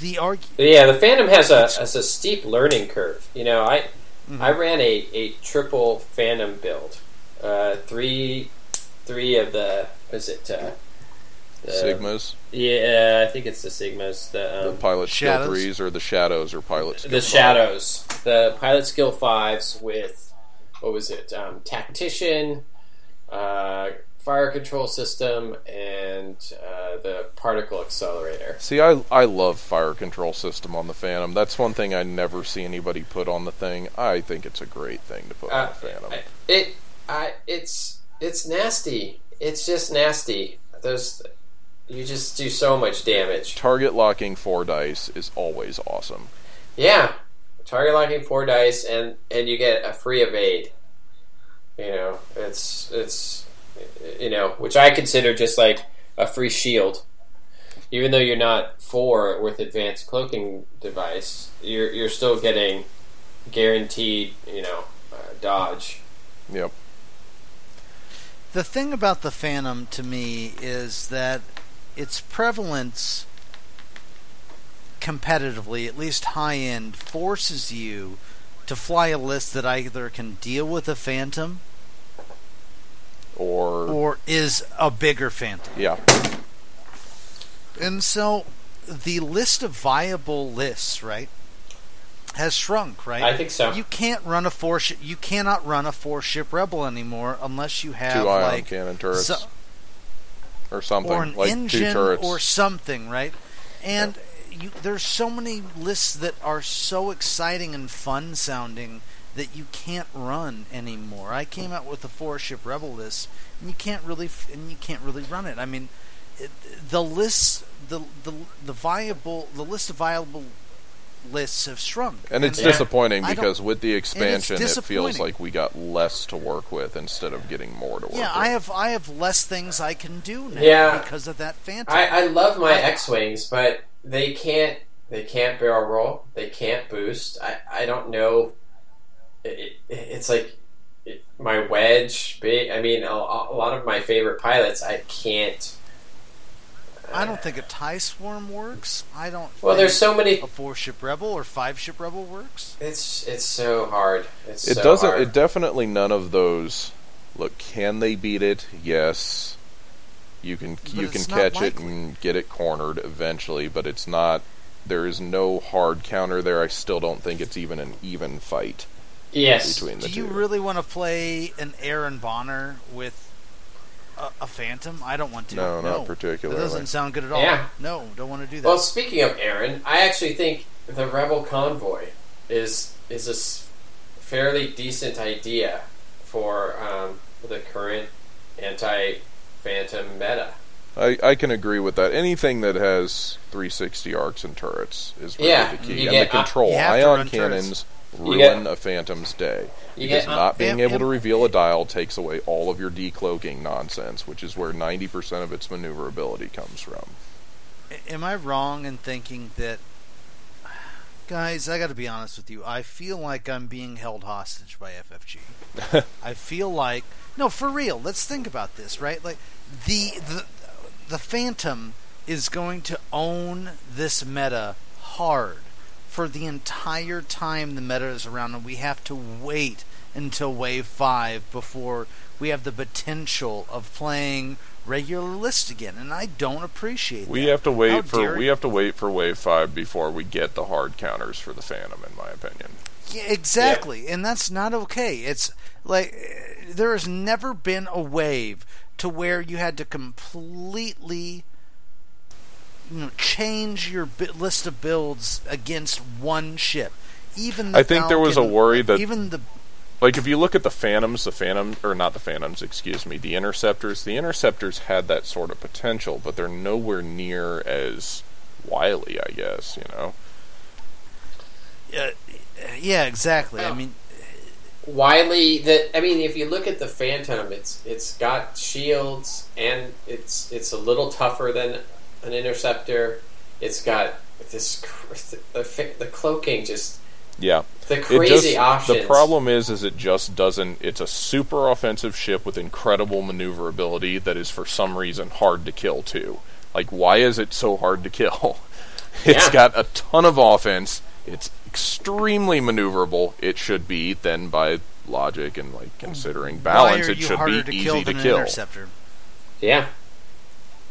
The arg- Yeah, the Phantom has a has a steep learning curve. You know, I Mm-hmm. I ran a, a triple Phantom build, uh, three three of the was it uh, the- Sigmas, Yeah, I think it's the Sigmas. The the um, pilot skill Shadows? threes, or the shadows, or pilot skill the five. shadows, the pilot skill fives with what was it? Um, tactician, uh, fire control system, and uh, the particle accelerator. See, I I love fire control system on the Phantom. That's one thing I never see anybody put on the thing. I think it's a great thing to put on Uh, the Phantom. I- It, I, it's it's nasty. It's just nasty. Those, you just do so much damage. Target locking four dice is always awesome. Yeah, target locking four dice, and and you get a free evade. You know, it's it's you know, which I consider just like a free shield. Even though you're not four with advanced cloaking device, you're you're still getting guaranteed, you know, uh, dodge. Yep. The thing about the Phantom to me is that its prevalence competitively, at least high end, forces you to fly a list that either can deal with a phantom or or is a bigger phantom. yeah, And so the list of viable lists, right, has shrunk, right? I think so. You can't run a four ship. You cannot run a four ship rebel anymore unless you have two ion like cannon turrets so- or something or an like engine turrets. or something, right? And you, there's so many lists that are so exciting and fun sounding that you can't run anymore. I came out with a four ship rebel list, and you can't really f- and you can't really run it. I mean, it, the lists, the the the viable, the list of viable lists have shrunk, and it's Yeah. disappointing because with the expansion, it feels like we got less to work with instead of getting more to work with. yeah, with. I have I have less things I can do now Yeah. because of that phantom. I, I love my X wings, but they can't they can't barrel roll. They can't boost. I, I don't know. It, it, it's like it, my wedge. Big. I mean, a, a lot of my favorite pilots. I can't. I don't think a tie swarm works. I don't. Well, think there's so many. a four ship rebel or five ship rebel works. It's it's so hard. It's it so doesn't. hard. It definitely none of those. Look, can they beat it? Yes. You can But you can it's not catch it and get it cornered eventually, but it's not. There is no hard counter there. I still don't think it's even an even fight yes. between the Do two. you really want to play an Aaron Bonner with a, a phantom? I don't want to. No, not That particularly. doesn't sound good at all. Yeah. No, don't want to do that. Well, speaking of Aaron, I actually think the Rebel Convoy is is a s- fairly decent idea for um, the current anti-Phantom meta. I, I can agree with that. Anything that has 360 arcs and turrets is really Yeah, the key. you And get- the control. You have to Ion run cannons You ruin get- a Phantom's day. You because get uh, not being Am- able am- to reveal a dial takes away all of your decloaking nonsense, which is where 90% of its maneuverability comes from. Am I wrong in thinking that, guys? I got to be honest with you. I feel like I'm being held hostage by FFG. I feel like no, for real. Let's think about this, right? Like the the the Phantom is going to own this meta hard for the entire time the meta is around, and we have to wait until Wave Five before we have the potential of playing regular list again, and I don't appreciate We that. have to How wait for we have to wait for wave 5 before we get the hard counters for the Phantom in my opinion. Yeah, exactly, and that's not okay. It's like there has never been a wave to where you had to completely, you know, change your bi- list of builds against one ship. Even the I think there was a worry that- even the Like if you look at the Phantoms, the Phantom or not the Phantoms, excuse me, the Interceptors, the Interceptors had that sort of potential, but they're nowhere near as wily, I guess, you know. uh, yeah, exactly. I Oh. mean, Wiley, that I mean, if you look at the Phantom, it's it's got shields and it's it's a little tougher than an interceptor. It's got this the the cloaking just Yeah. the It crazy just, options. The problem is, is it just doesn't. It's a super offensive ship with incredible maneuverability that is for some reason hard to kill too. Like, why is it so hard to kill? It's Yeah. got a ton of offense. It's extremely maneuverable. It should be. Then, by logic and like considering balance, it should be to easy kill to kill. an interceptor? yeah,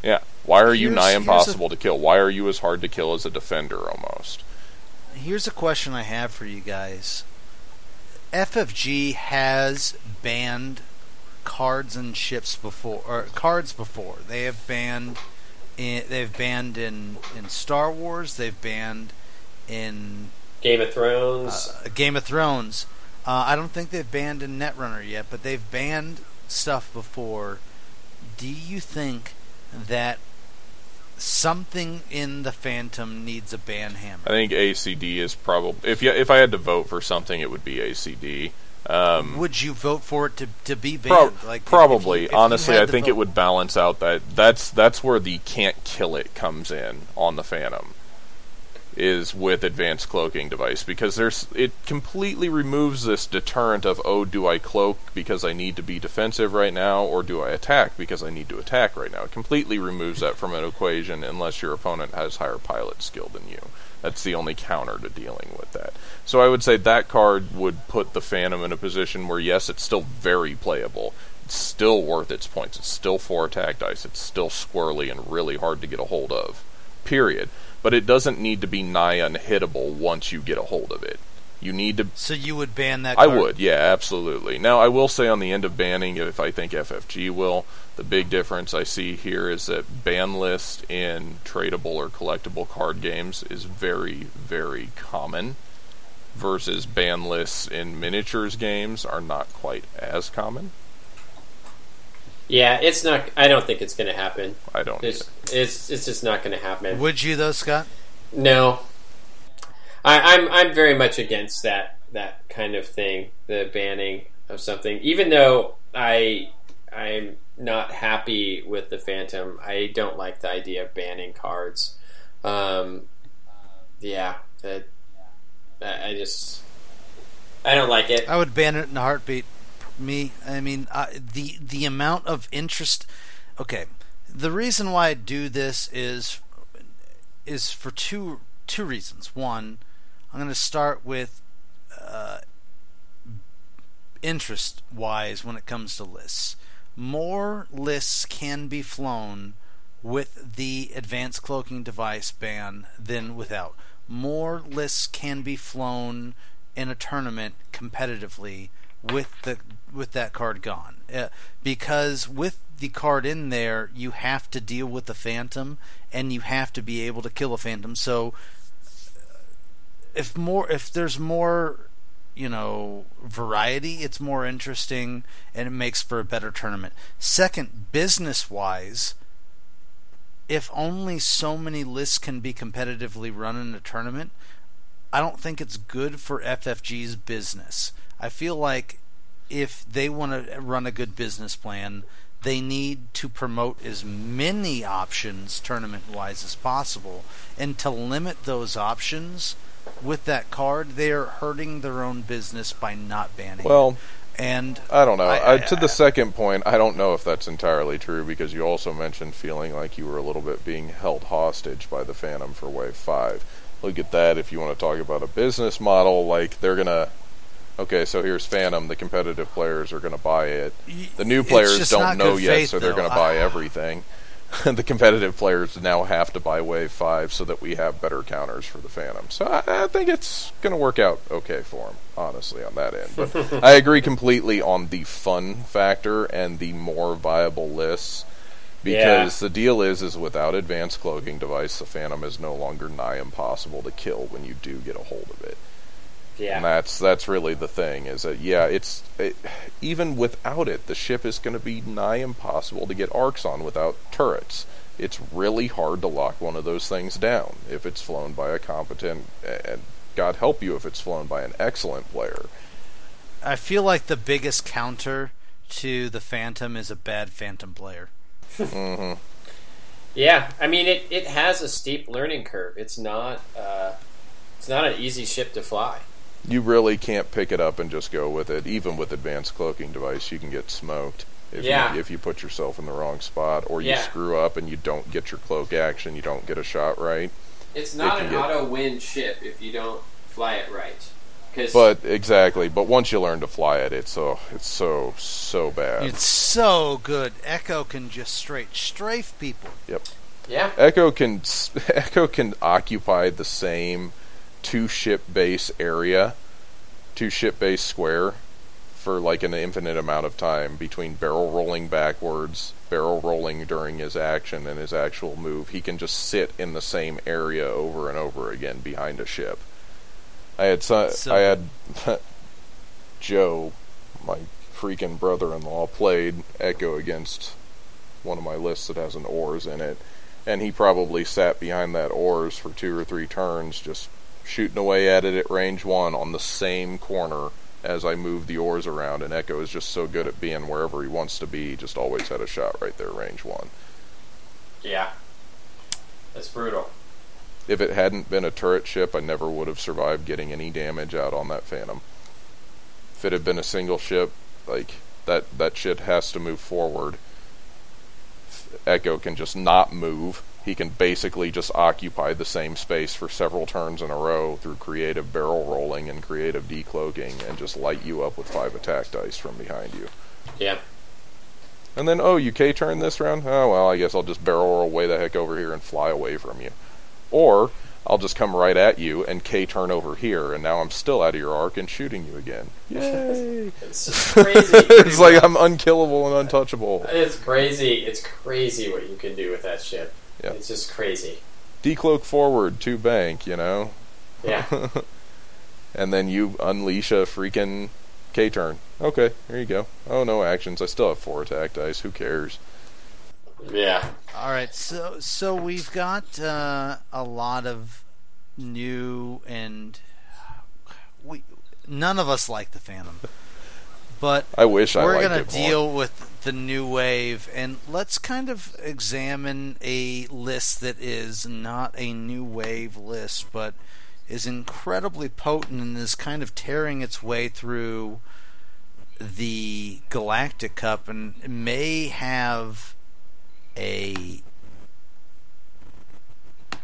Yeah. Why are you Here's- nigh here's a- impossible to kill? Why are you as hard to kill as a defender almost? Here's a question I have for you guys. FFG has banned cards and ships before, or cards before. They have banned, in, they've banned in in Star Wars. They've banned in Game of Thrones. uh, Game of Thrones. Uh, I don't think they've banned in Netrunner yet, but they've banned stuff before. Do you think that something in the Phantom needs a ban hammer? I think ACD is probably if you, if I had to vote for something, it would be ACD. Um, Would you vote for it to, to be banned? like probably. if you- if Honestly, I think it would balance out that. That's that's where the can't kill it comes in on the Phantom. Is with advanced cloaking device because there's it completely removes this deterrent of oh do I cloak because I need to be defensive right now or do I attack because I need to attack right now. It completely removes that from an equation unless your opponent has higher pilot skill than you. That's the only counter to dealing with that. So I would say that card would put the Phantom in a position where yes, it's still very playable. It's still worth its points. It's still four attack dice. It's still squirrely and really hard to get a hold of. Period but it doesn't need to be nigh unhittable once you get a hold of it. You need to. So you would ban that? I would, yeah, absolutely. Now I will say on the end of banning, if I think FFG will, the big difference I see here is that ban list in tradable or collectible card games is very, very common, versus ban lists in miniatures games are not quite as common. Yeah, it's not. I don't think it's going to happen. I don't. It's it's, it's just not going to happen. Would you though, Scott? No, I, I'm I'm very much against that that kind of thing, the banning of something. Even though I I'm not happy with the Phantom, I don't like the idea of banning cards. Um, yeah, that, I just I don't like it. I would ban it in a heartbeat me. I mean, uh, the the amount of interest. Okay, the reason why I do this is is for two two reasons. One, I'm going to start with uh, interest wise when it comes to lists. More lists can be flown with the advanced cloaking device ban than without. More lists can be flown in a tournament competitively with the with that card gone. Uh, because with the card in there, you have to deal with the phantom and you have to be able to kill a phantom. So uh, if more if there's more you know variety it's more interesting and it makes for a better tournament second business wise if only so many lists can be competitively run in a tournament i don't think it's good for ffg's business i feel like if they want to run a good business plan, they need to promote as many options tournament wise as possible. And to limit those options with that card, they are hurting their own business by not banning. Well, and I don't know. I, I, to the second point, I don't know if that's entirely true because you also mentioned feeling like you were a little bit being held hostage by the Phantom for Wave Five. Look at that. If you want to talk about a business model, like they're gonna okay, so here's Phantom. The competitive players are going to buy it. The new players don't know yet, faith, so they're going to buy everything. the competitive players now have to buy Wave 5 so that we have better counters for the Phantom. So I, I think it's going to work out okay for them, honestly, on that end. But I agree completely on the fun factor and the more viable lists. Because yeah. the deal is, is without advanced cloaking device, the Phantom is no longer nigh impossible to kill when you do get a hold of it. Yeah. And that's that's really the thing is that yeah, it's it, even without it, the ship is going to be nigh impossible to get arcs on without turrets. It's really hard to lock one of those things down if it's flown by a competent and God help you if it's flown by an excellent player. I feel like the biggest counter to the Phantom is a bad Phantom player. mm-hmm. Yeah, I mean it, it has a steep learning curve. It's not uh, it's not an easy ship to fly you really can't pick it up and just go with it. Even with advanced cloaking device, you can get smoked if yeah. you if you put yourself in the wrong spot or you yeah. screw up and you don't get your cloak action, you don't get a shot right. It's not it an get... auto win ship if you don't fly it right. Cause but exactly, but once you learn to fly it, it's so it's so so bad. It's so good. Echo can just straight strafe people. Yep. Yeah. Echo can Echo can occupy the same two ship base area, two ship base square for like an infinite amount of time between barrel rolling backwards, barrel rolling during his action and his actual move. He can just sit in the same area over and over again behind a ship. I had so, I had Joe, my freaking brother-in-law, played Echo against one of my lists that has an ORS in it, and he probably sat behind that ORS for two or three turns, just shooting away at it at range one on the same corner as I move the ORS around, and Echo is just so good at being wherever he wants to be. He just always had a shot right there, range one. Yeah, that's brutal. if it hadn't been a turret ship, I never would have survived getting any damage out on that Phantom. If it had been a single ship, like that that shit has to move forward. Echo can just not move. He can basically just occupy the same space for several turns in a row through creative barrel rolling and creative decloaking and just light you up with five attack dice from behind you. Yeah. And then, oh, you K turn this round? Oh, well, I guess I'll just barrel roll way the heck over here and fly away from you. Or I'll just come right at you and K turn over here, and now I'm still out of your arc and shooting you again. Yay! It's just crazy. it's like I'm unkillable and untouchable. It's crazy. It's crazy what you can do with that ship. Yeah. It's just crazy. Decloak forward, to bank, you know? Yeah. and then you unleash a freaking K turn. Okay, here you go. Oh, no actions. I still have four attack dice. Who cares? yeah. All right, so so we've got uh, a lot of new and we none of us like the Phantom, but I wish we're liked gonna it more. deal with the new wave and let's kind of examine a list that is not a new wave list, but is incredibly potent and is kind of tearing its way through the Galactic Cup and may have a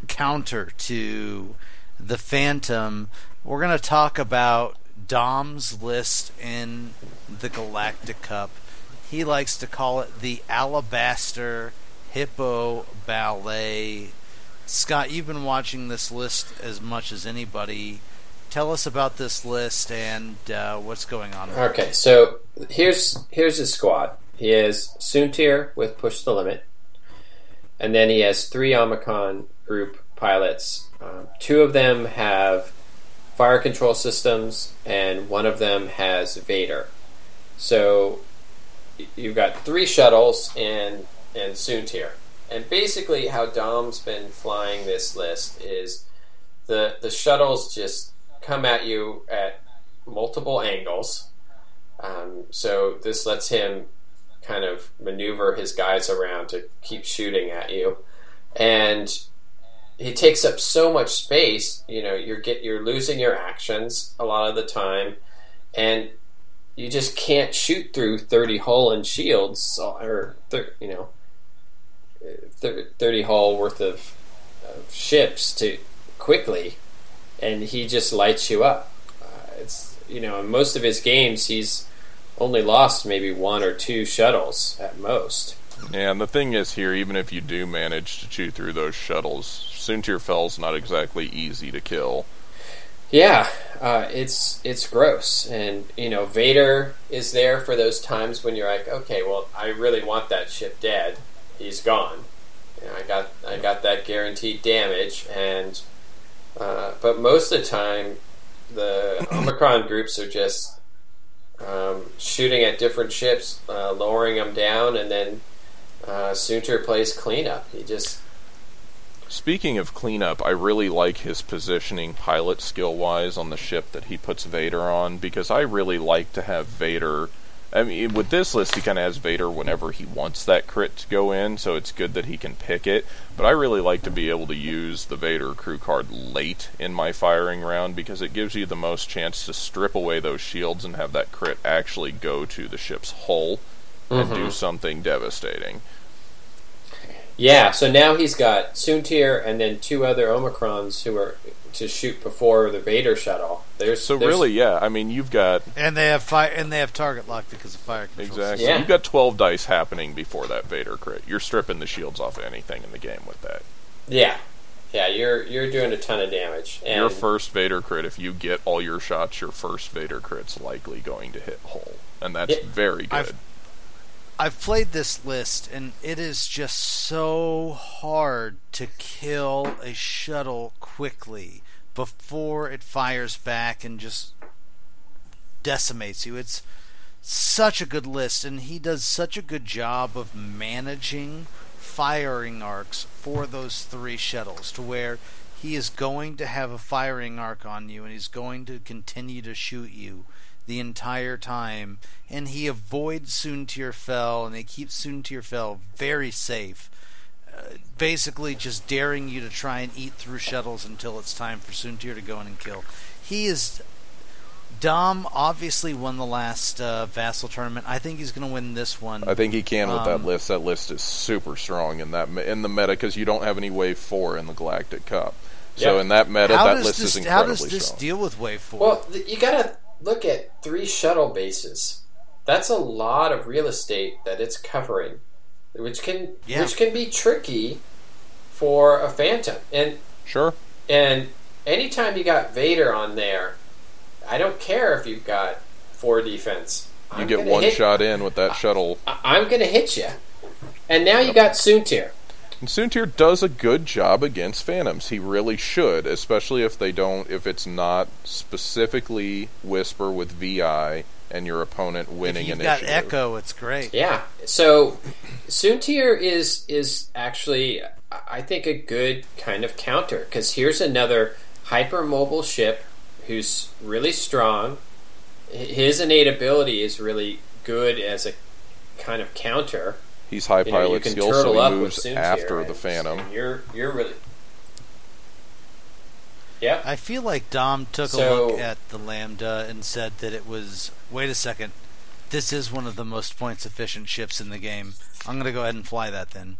counter to the Phantom. We're going to talk about Dom's list in the Galactic Cup. He likes to call it the Alabaster Hippo Ballet. Scott, you've been watching this list as much as anybody. Tell us about this list and uh, what's going on. Okay, so here's here's his squad. He has Soontir with Push the Limit, and then he has three Omicron group pilots. Um, two of them have fire control systems, and one of them has Vader. So you've got three shuttles and and Soontir. And basically, how Dom's been flying this list is the the shuttles just come at you at multiple angles. Um, so this lets him kind of maneuver his guys around to keep shooting at you, and he takes up so much space. You know, you're get you're losing your actions a lot of the time, and you just can't shoot through thirty hull and shields or you know thirty hull worth of, of ships to quickly, and he just lights you up. Uh, it's you know in most of his games he's only lost maybe one or two shuttles at most. Yeah, and the thing is here, even if you do manage to chew through those shuttles, Soontir Fel's not exactly easy to kill. Yeah, uh, it's it's gross, and you know Vader is there for those times when you're like, okay, well, I really want that ship dead. He's gone. You know, I got I got that guaranteed damage, and uh, but most of the time, the Omicron groups are just um, shooting at different ships, uh, lowering them down, and then uh, plays cleanup. He just Speaking of cleanup, I really like his positioning pilot skill wise on the ship that he puts Vader on because I really like to have Vader. I mean, with this list, he kind of has Vader whenever he wants that crit to go in, so it's good that he can pick it. But I really like to be able to use the Vader crew card late in my firing round because it gives you the most chance to strip away those shields and have that crit actually go to the ship's hull and do mm-hmm. something devastating. Yeah, so now he's got Soontir and then two other Omicrons who are to shoot before the Vader shuttle. There's So there's- really, yeah, I mean, you've got And they have fire and they have target lock because of fire control. Exactly. Yeah. You've got 12 dice happening before that Vader crit. You're stripping the shields off anything in the game with that. yeah, yeah, you're you're doing a ton of damage. And your first Vader crit, if you get all your shots, your first Vader crit's likely going to hit hull. And that's Yeah. very good. I've- I've played this list, and it is just so hard to kill a shuttle quickly before it fires back and just decimates you. It's such a good list, and he does such a good job of managing firing arcs for those three shuttles to where he is going to have a firing arc on you and he's going to continue to shoot you the entire time and he avoids Soontir Fel and he keeps Soontir Fel very safe uh, basically just daring you to try and eat through shuttles until it's time for Soontir to go in and kill. He is. Dom obviously won the last uh, Vassal tournament. I think he's going to win this one. I think he can with that Um, list. That list is super strong in that in the meta because you don't have any wave four in the Galactic Cup. So Yeah. in that meta, how that does list this, is how incredibly does this strong. deal with Wave Four? Well, you gotta look at three shuttle bases. That's a lot of real estate that it's covering, which can Yeah. which can be tricky for a Phantom. And Sure. and anytime you got Vader on there, I don't care if you've got four defense. You I'm get one shot in with that shuttle. I- I'm going to hit you. And now you got Soontir. And Soontir does a good job against Phantoms. He really should, especially if they don't, if it's not specifically Whisper with VI and your opponent winning if you've initiative. got Echo, it's great. Yeah. So Soontir is is actually I- I think a good kind of counter because here's another hypermobile ship who's really strong. His innate ability is really good as a kind of counter. He's high You know, pilot can skill, so he with moves after and- the Phantom. and you're you're really yeah. I feel like Dom took a look at the Lambda and said that it was. Wait a second. This is one of the most points efficient ships in the game. I'm going to go ahead and fly that then.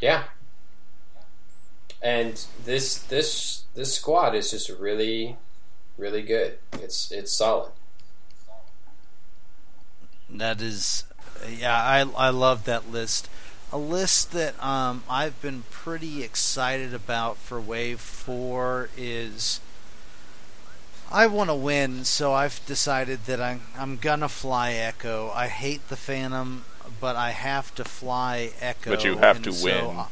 Yeah. And this this this squad is just really really good. It's it's solid. That is, yeah, I I love that list. A list that um, I've been pretty excited about for Wave Four is. I want to win, so I've decided that I'm I'm gonna fly Echo. I hate the Phantom, but I have to fly Echo. But you have to so win. I-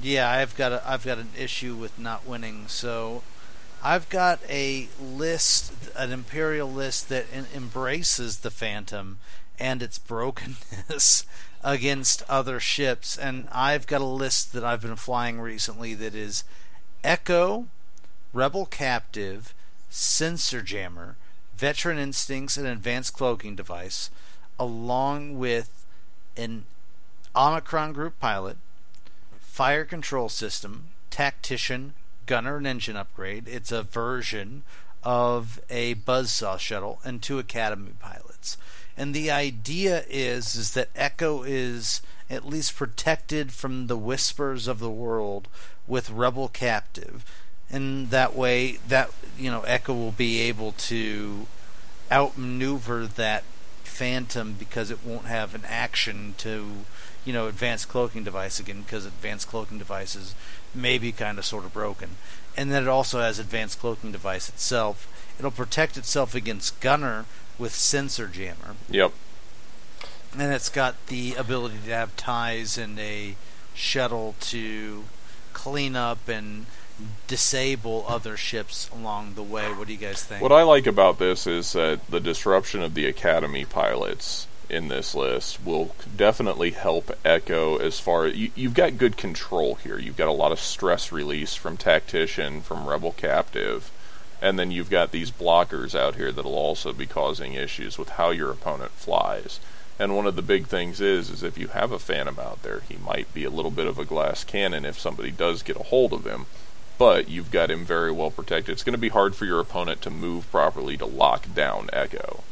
yeah, I've got a I've got an issue with not winning, so I've got a list, an imperial list that en- embraces the Phantom and its brokenness against other ships, and I've got a list that I've been flying recently that is Echo, Rebel Captive, Sensor Jammer, Veteran Instincts, and Advanced Cloaking Device, along with an Omicron Group pilot, Fire Control System, Tactician, Gunner and Engine Upgrade. It's a version of a Buzzsaw shuttle and two Academy pilots. And the idea is is that Echo is at least protected from the whispers of the world with Rebel Captive. And that way that you know, Echo will be able to outmaneuver that Phantom because it won't have an action to, you know, advanced cloaking device again because advanced cloaking devices may be kind of sort of broken. And then it also has advanced cloaking device itself. It'll protect itself against Gunner with sensor jammer, Yep. and it's got the ability to have ties and a shuttle to clean up and disable other ships along the way. What do you guys think? What I like about this is that the disruption of the Academy pilots in this list will definitely help Echo as far you, you've got good control here. You've got a lot of stress release from Tactician, from Rebel Captive, and then you've got these blockers out here that'll also be causing issues with how your opponent flies. And one of the big things is is if you have a Phantom out there, he might be a little bit of a glass cannon if somebody does get a hold of him but you've got him very well protected. It's going to be hard for your opponent to move properly to lock down Echo.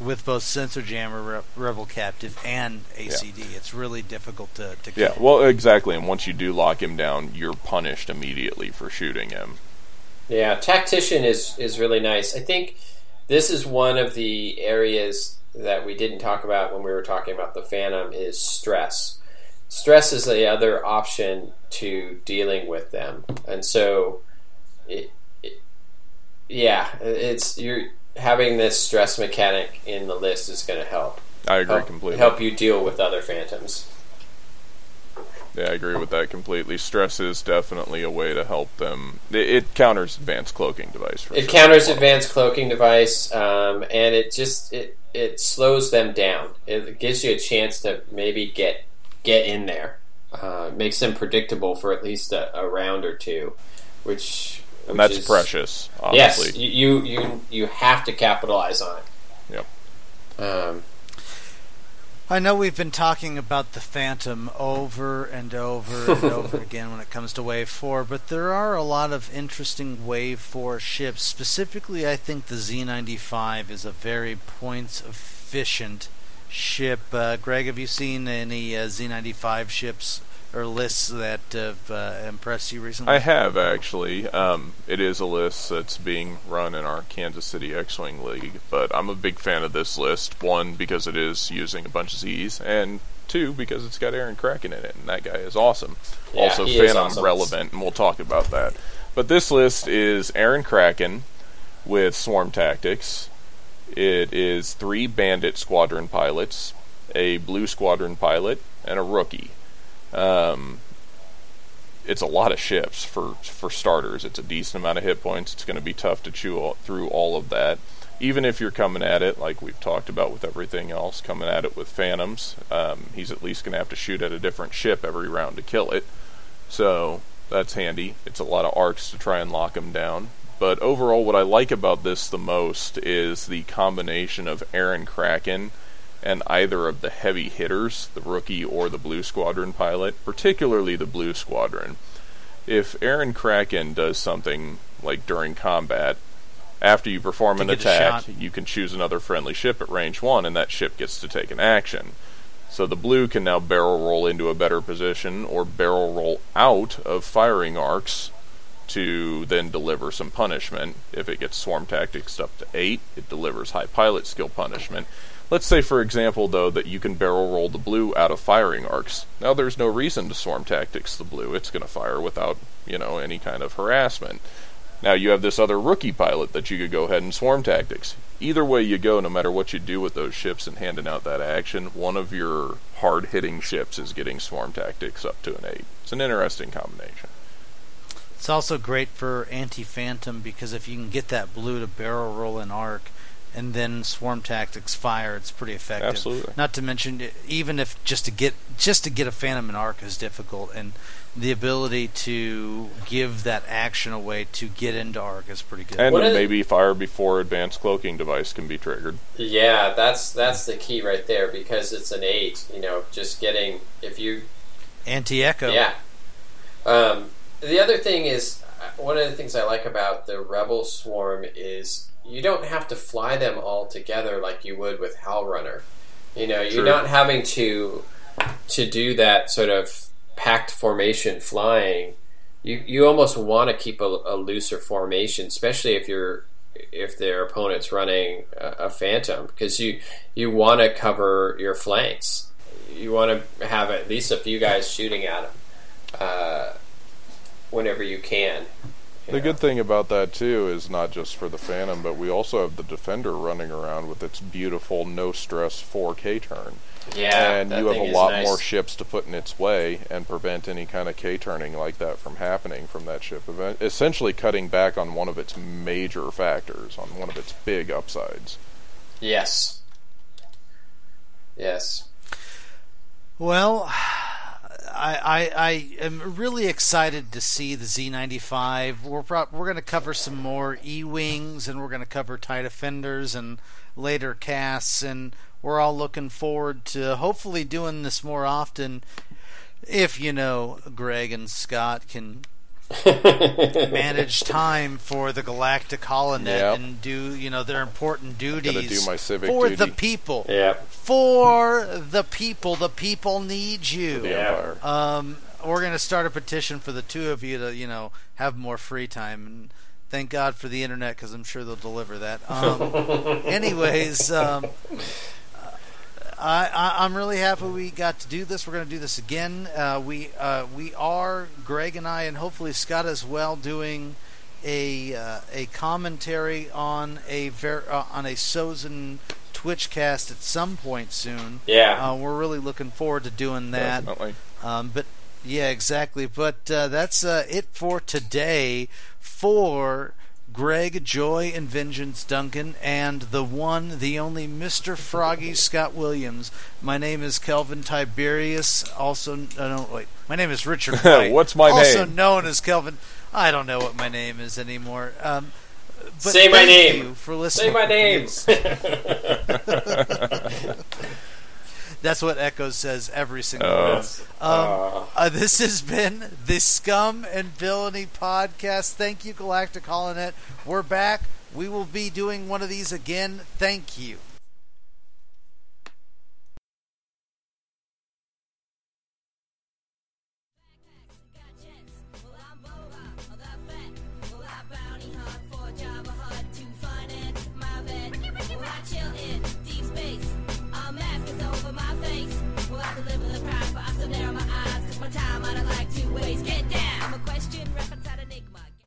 with both sensor jammer, Re- rebel captive, and ACD. It's really difficult to, to Yeah, well, exactly. And once you do lock him down, you're punished immediately for shooting him. Yeah, tactician is is really nice. I think this is one of the areas that we didn't talk about when we were talking about the Phantom is stress. Stress is the other option to dealing with them, and so, it, it, yeah, it's you're having this stress mechanic in the list is going to help I agree help, completely. help you deal with other Phantoms. Yeah, I agree with that completely. Stress is definitely a way to help them. It, it counters advanced cloaking device. For It sure. counters advanced cloaking device, um, and it just it it slows them down. It gives you a chance to maybe get get in there. Uh, makes them predictable for at least a, a round or two, which and that's is- precious. Honestly, Yes, you, you you you have to capitalize on it. Yep. Um, I know we've been talking about the Phantom over and over and over again when it comes to Wave 4, but there are a lot of interesting Wave 4 ships. Specifically, I think the Z95 is a very points efficient ship. Uh, Greg, have you seen any uh, Z95 ships or lists that have uh, impressed you recently? I have actually. Um, it is a list that's being run in our Kansas City X-wing league, but I'm a big fan of this list. One because it is using a bunch of Z's, and two because it's got Airen Cracken in it, and that guy is awesome. Yeah, also, he is Phantom awesome. relevant, and we'll talk about that. But this list is Airen Cracken with Swarm Tactics. It is three Bandit Squadron pilots, a Blue Squadron pilot, and a rookie. Um, it's a lot of ships for for starters. It's a decent amount of hit points. It's going to be tough to chew all, through all of that. Even if you're coming at it like we've talked about with everything else, coming at it with Phantoms, um, he's at least going to have to shoot at a different ship every round to kill it. So that's handy. It's a lot of arcs to try and lock him down. But overall, what I like about this the most is the combination of Airen Cracken and either of the heavy hitters, the rookie or the Blue Squadron pilot, particularly the Blue Squadron. If Airen Cracken does something like during combat, after you perform an attack, you can choose another friendly ship at range 1, and that ship gets to take an action. So the blue can now barrel roll into a better position or barrel roll out of firing arcs to then deliver some punishment. If it gets swarm tactics up to 8, it delivers high pilot skill punishment. Let's say, for example, though, that you can barrel roll the blue out of firing arcs. Now, there's no reason to swarm tactics the blue. It's going to fire without, you know, any kind of harassment. Now you have this other rookie pilot that you could go ahead and swarm tactics. Either way you go, no matter what you do with those ships and handing out that action, one of your hard hitting ships is getting swarm tactics up to an 8. It's an interesting combination. It's also great for anti-phantom because if you can get that blue to barrel roll an arc and then swarm tactics fire, it's pretty effective. Absolutely. Not to mention, even if just to get just to get a phantom in arc is difficult, and the ability to give that action away to get into arc is pretty good. And What is- maybe fire before advanced cloaking device can be triggered. Yeah, that's that's the key right there because it's an eight. You know, just getting if you Anti-echo. yeah. Um, the other thing is uh, one of the things I like about the Rebel Swarm is you don't have to fly them all together like you would with Howlrunner. You know, you're not having to to do that sort of packed formation flying. You you almost want to keep a, a looser formation, especially if you're if their opponent's running a, a phantom, because you you want to cover your flanks. You want to have at least a few guys shooting at them uh, whenever you can. You The good thing about that too is not just for the Phantom, but we also have the Defender running around with its beautiful no stress 4K turn. yeah, and that you have thing a lot nice. more ships to put in its way and prevent any kind of K turning like that from happening from that ship. Event- Essentially, cutting back on one of its major factors, on one of its big upsides. Yes. Yes. Well, I, I I am really excited to see the Z95. We're pro- we're going to cover some more E-wings, and we're going to cover tie defenders and later casts, and we're all looking forward to hopefully doing this more often. If you know Greg and Scott can manage time for the Galactic Holonet Yep. and do you know their important duties do my civic for duty the people Yeah. for the people. The people need you. Yeah. Um, we're going to start a petition for the two of you to, you know, have more free time. And thank God for the internet because I'm sure they'll deliver that. Um, anyways, um, I, I, I'm really happy we got to do this. We're going to do this again. Uh, we uh, we are Greg and I, and hopefully Scott as well, doing a uh, a commentary on a ver- uh, on a Sozin Twitch cast at some point soon. Yeah. Uh, we're really looking forward to doing that. Definitely. Um, but yeah, exactly. But uh, that's uh, it for today for Greg, Joy, and Vengeance Duncan, and the one, the only Mr. Froggy Scott Williams. My name is Kelvin Tiberius. Also, uh, no, wait. My name is Richard White. What's my also name? Also known as Kelvin. I don't know what my name is anymore. Um, but Say my thank name. you for Say my name. That's what Echo says every single Oh. time. Um, uh, this has been the Scum and Villainy podcast. Thank you, Galactic Holonet. We're back. We will be doing one of these again. Thank you.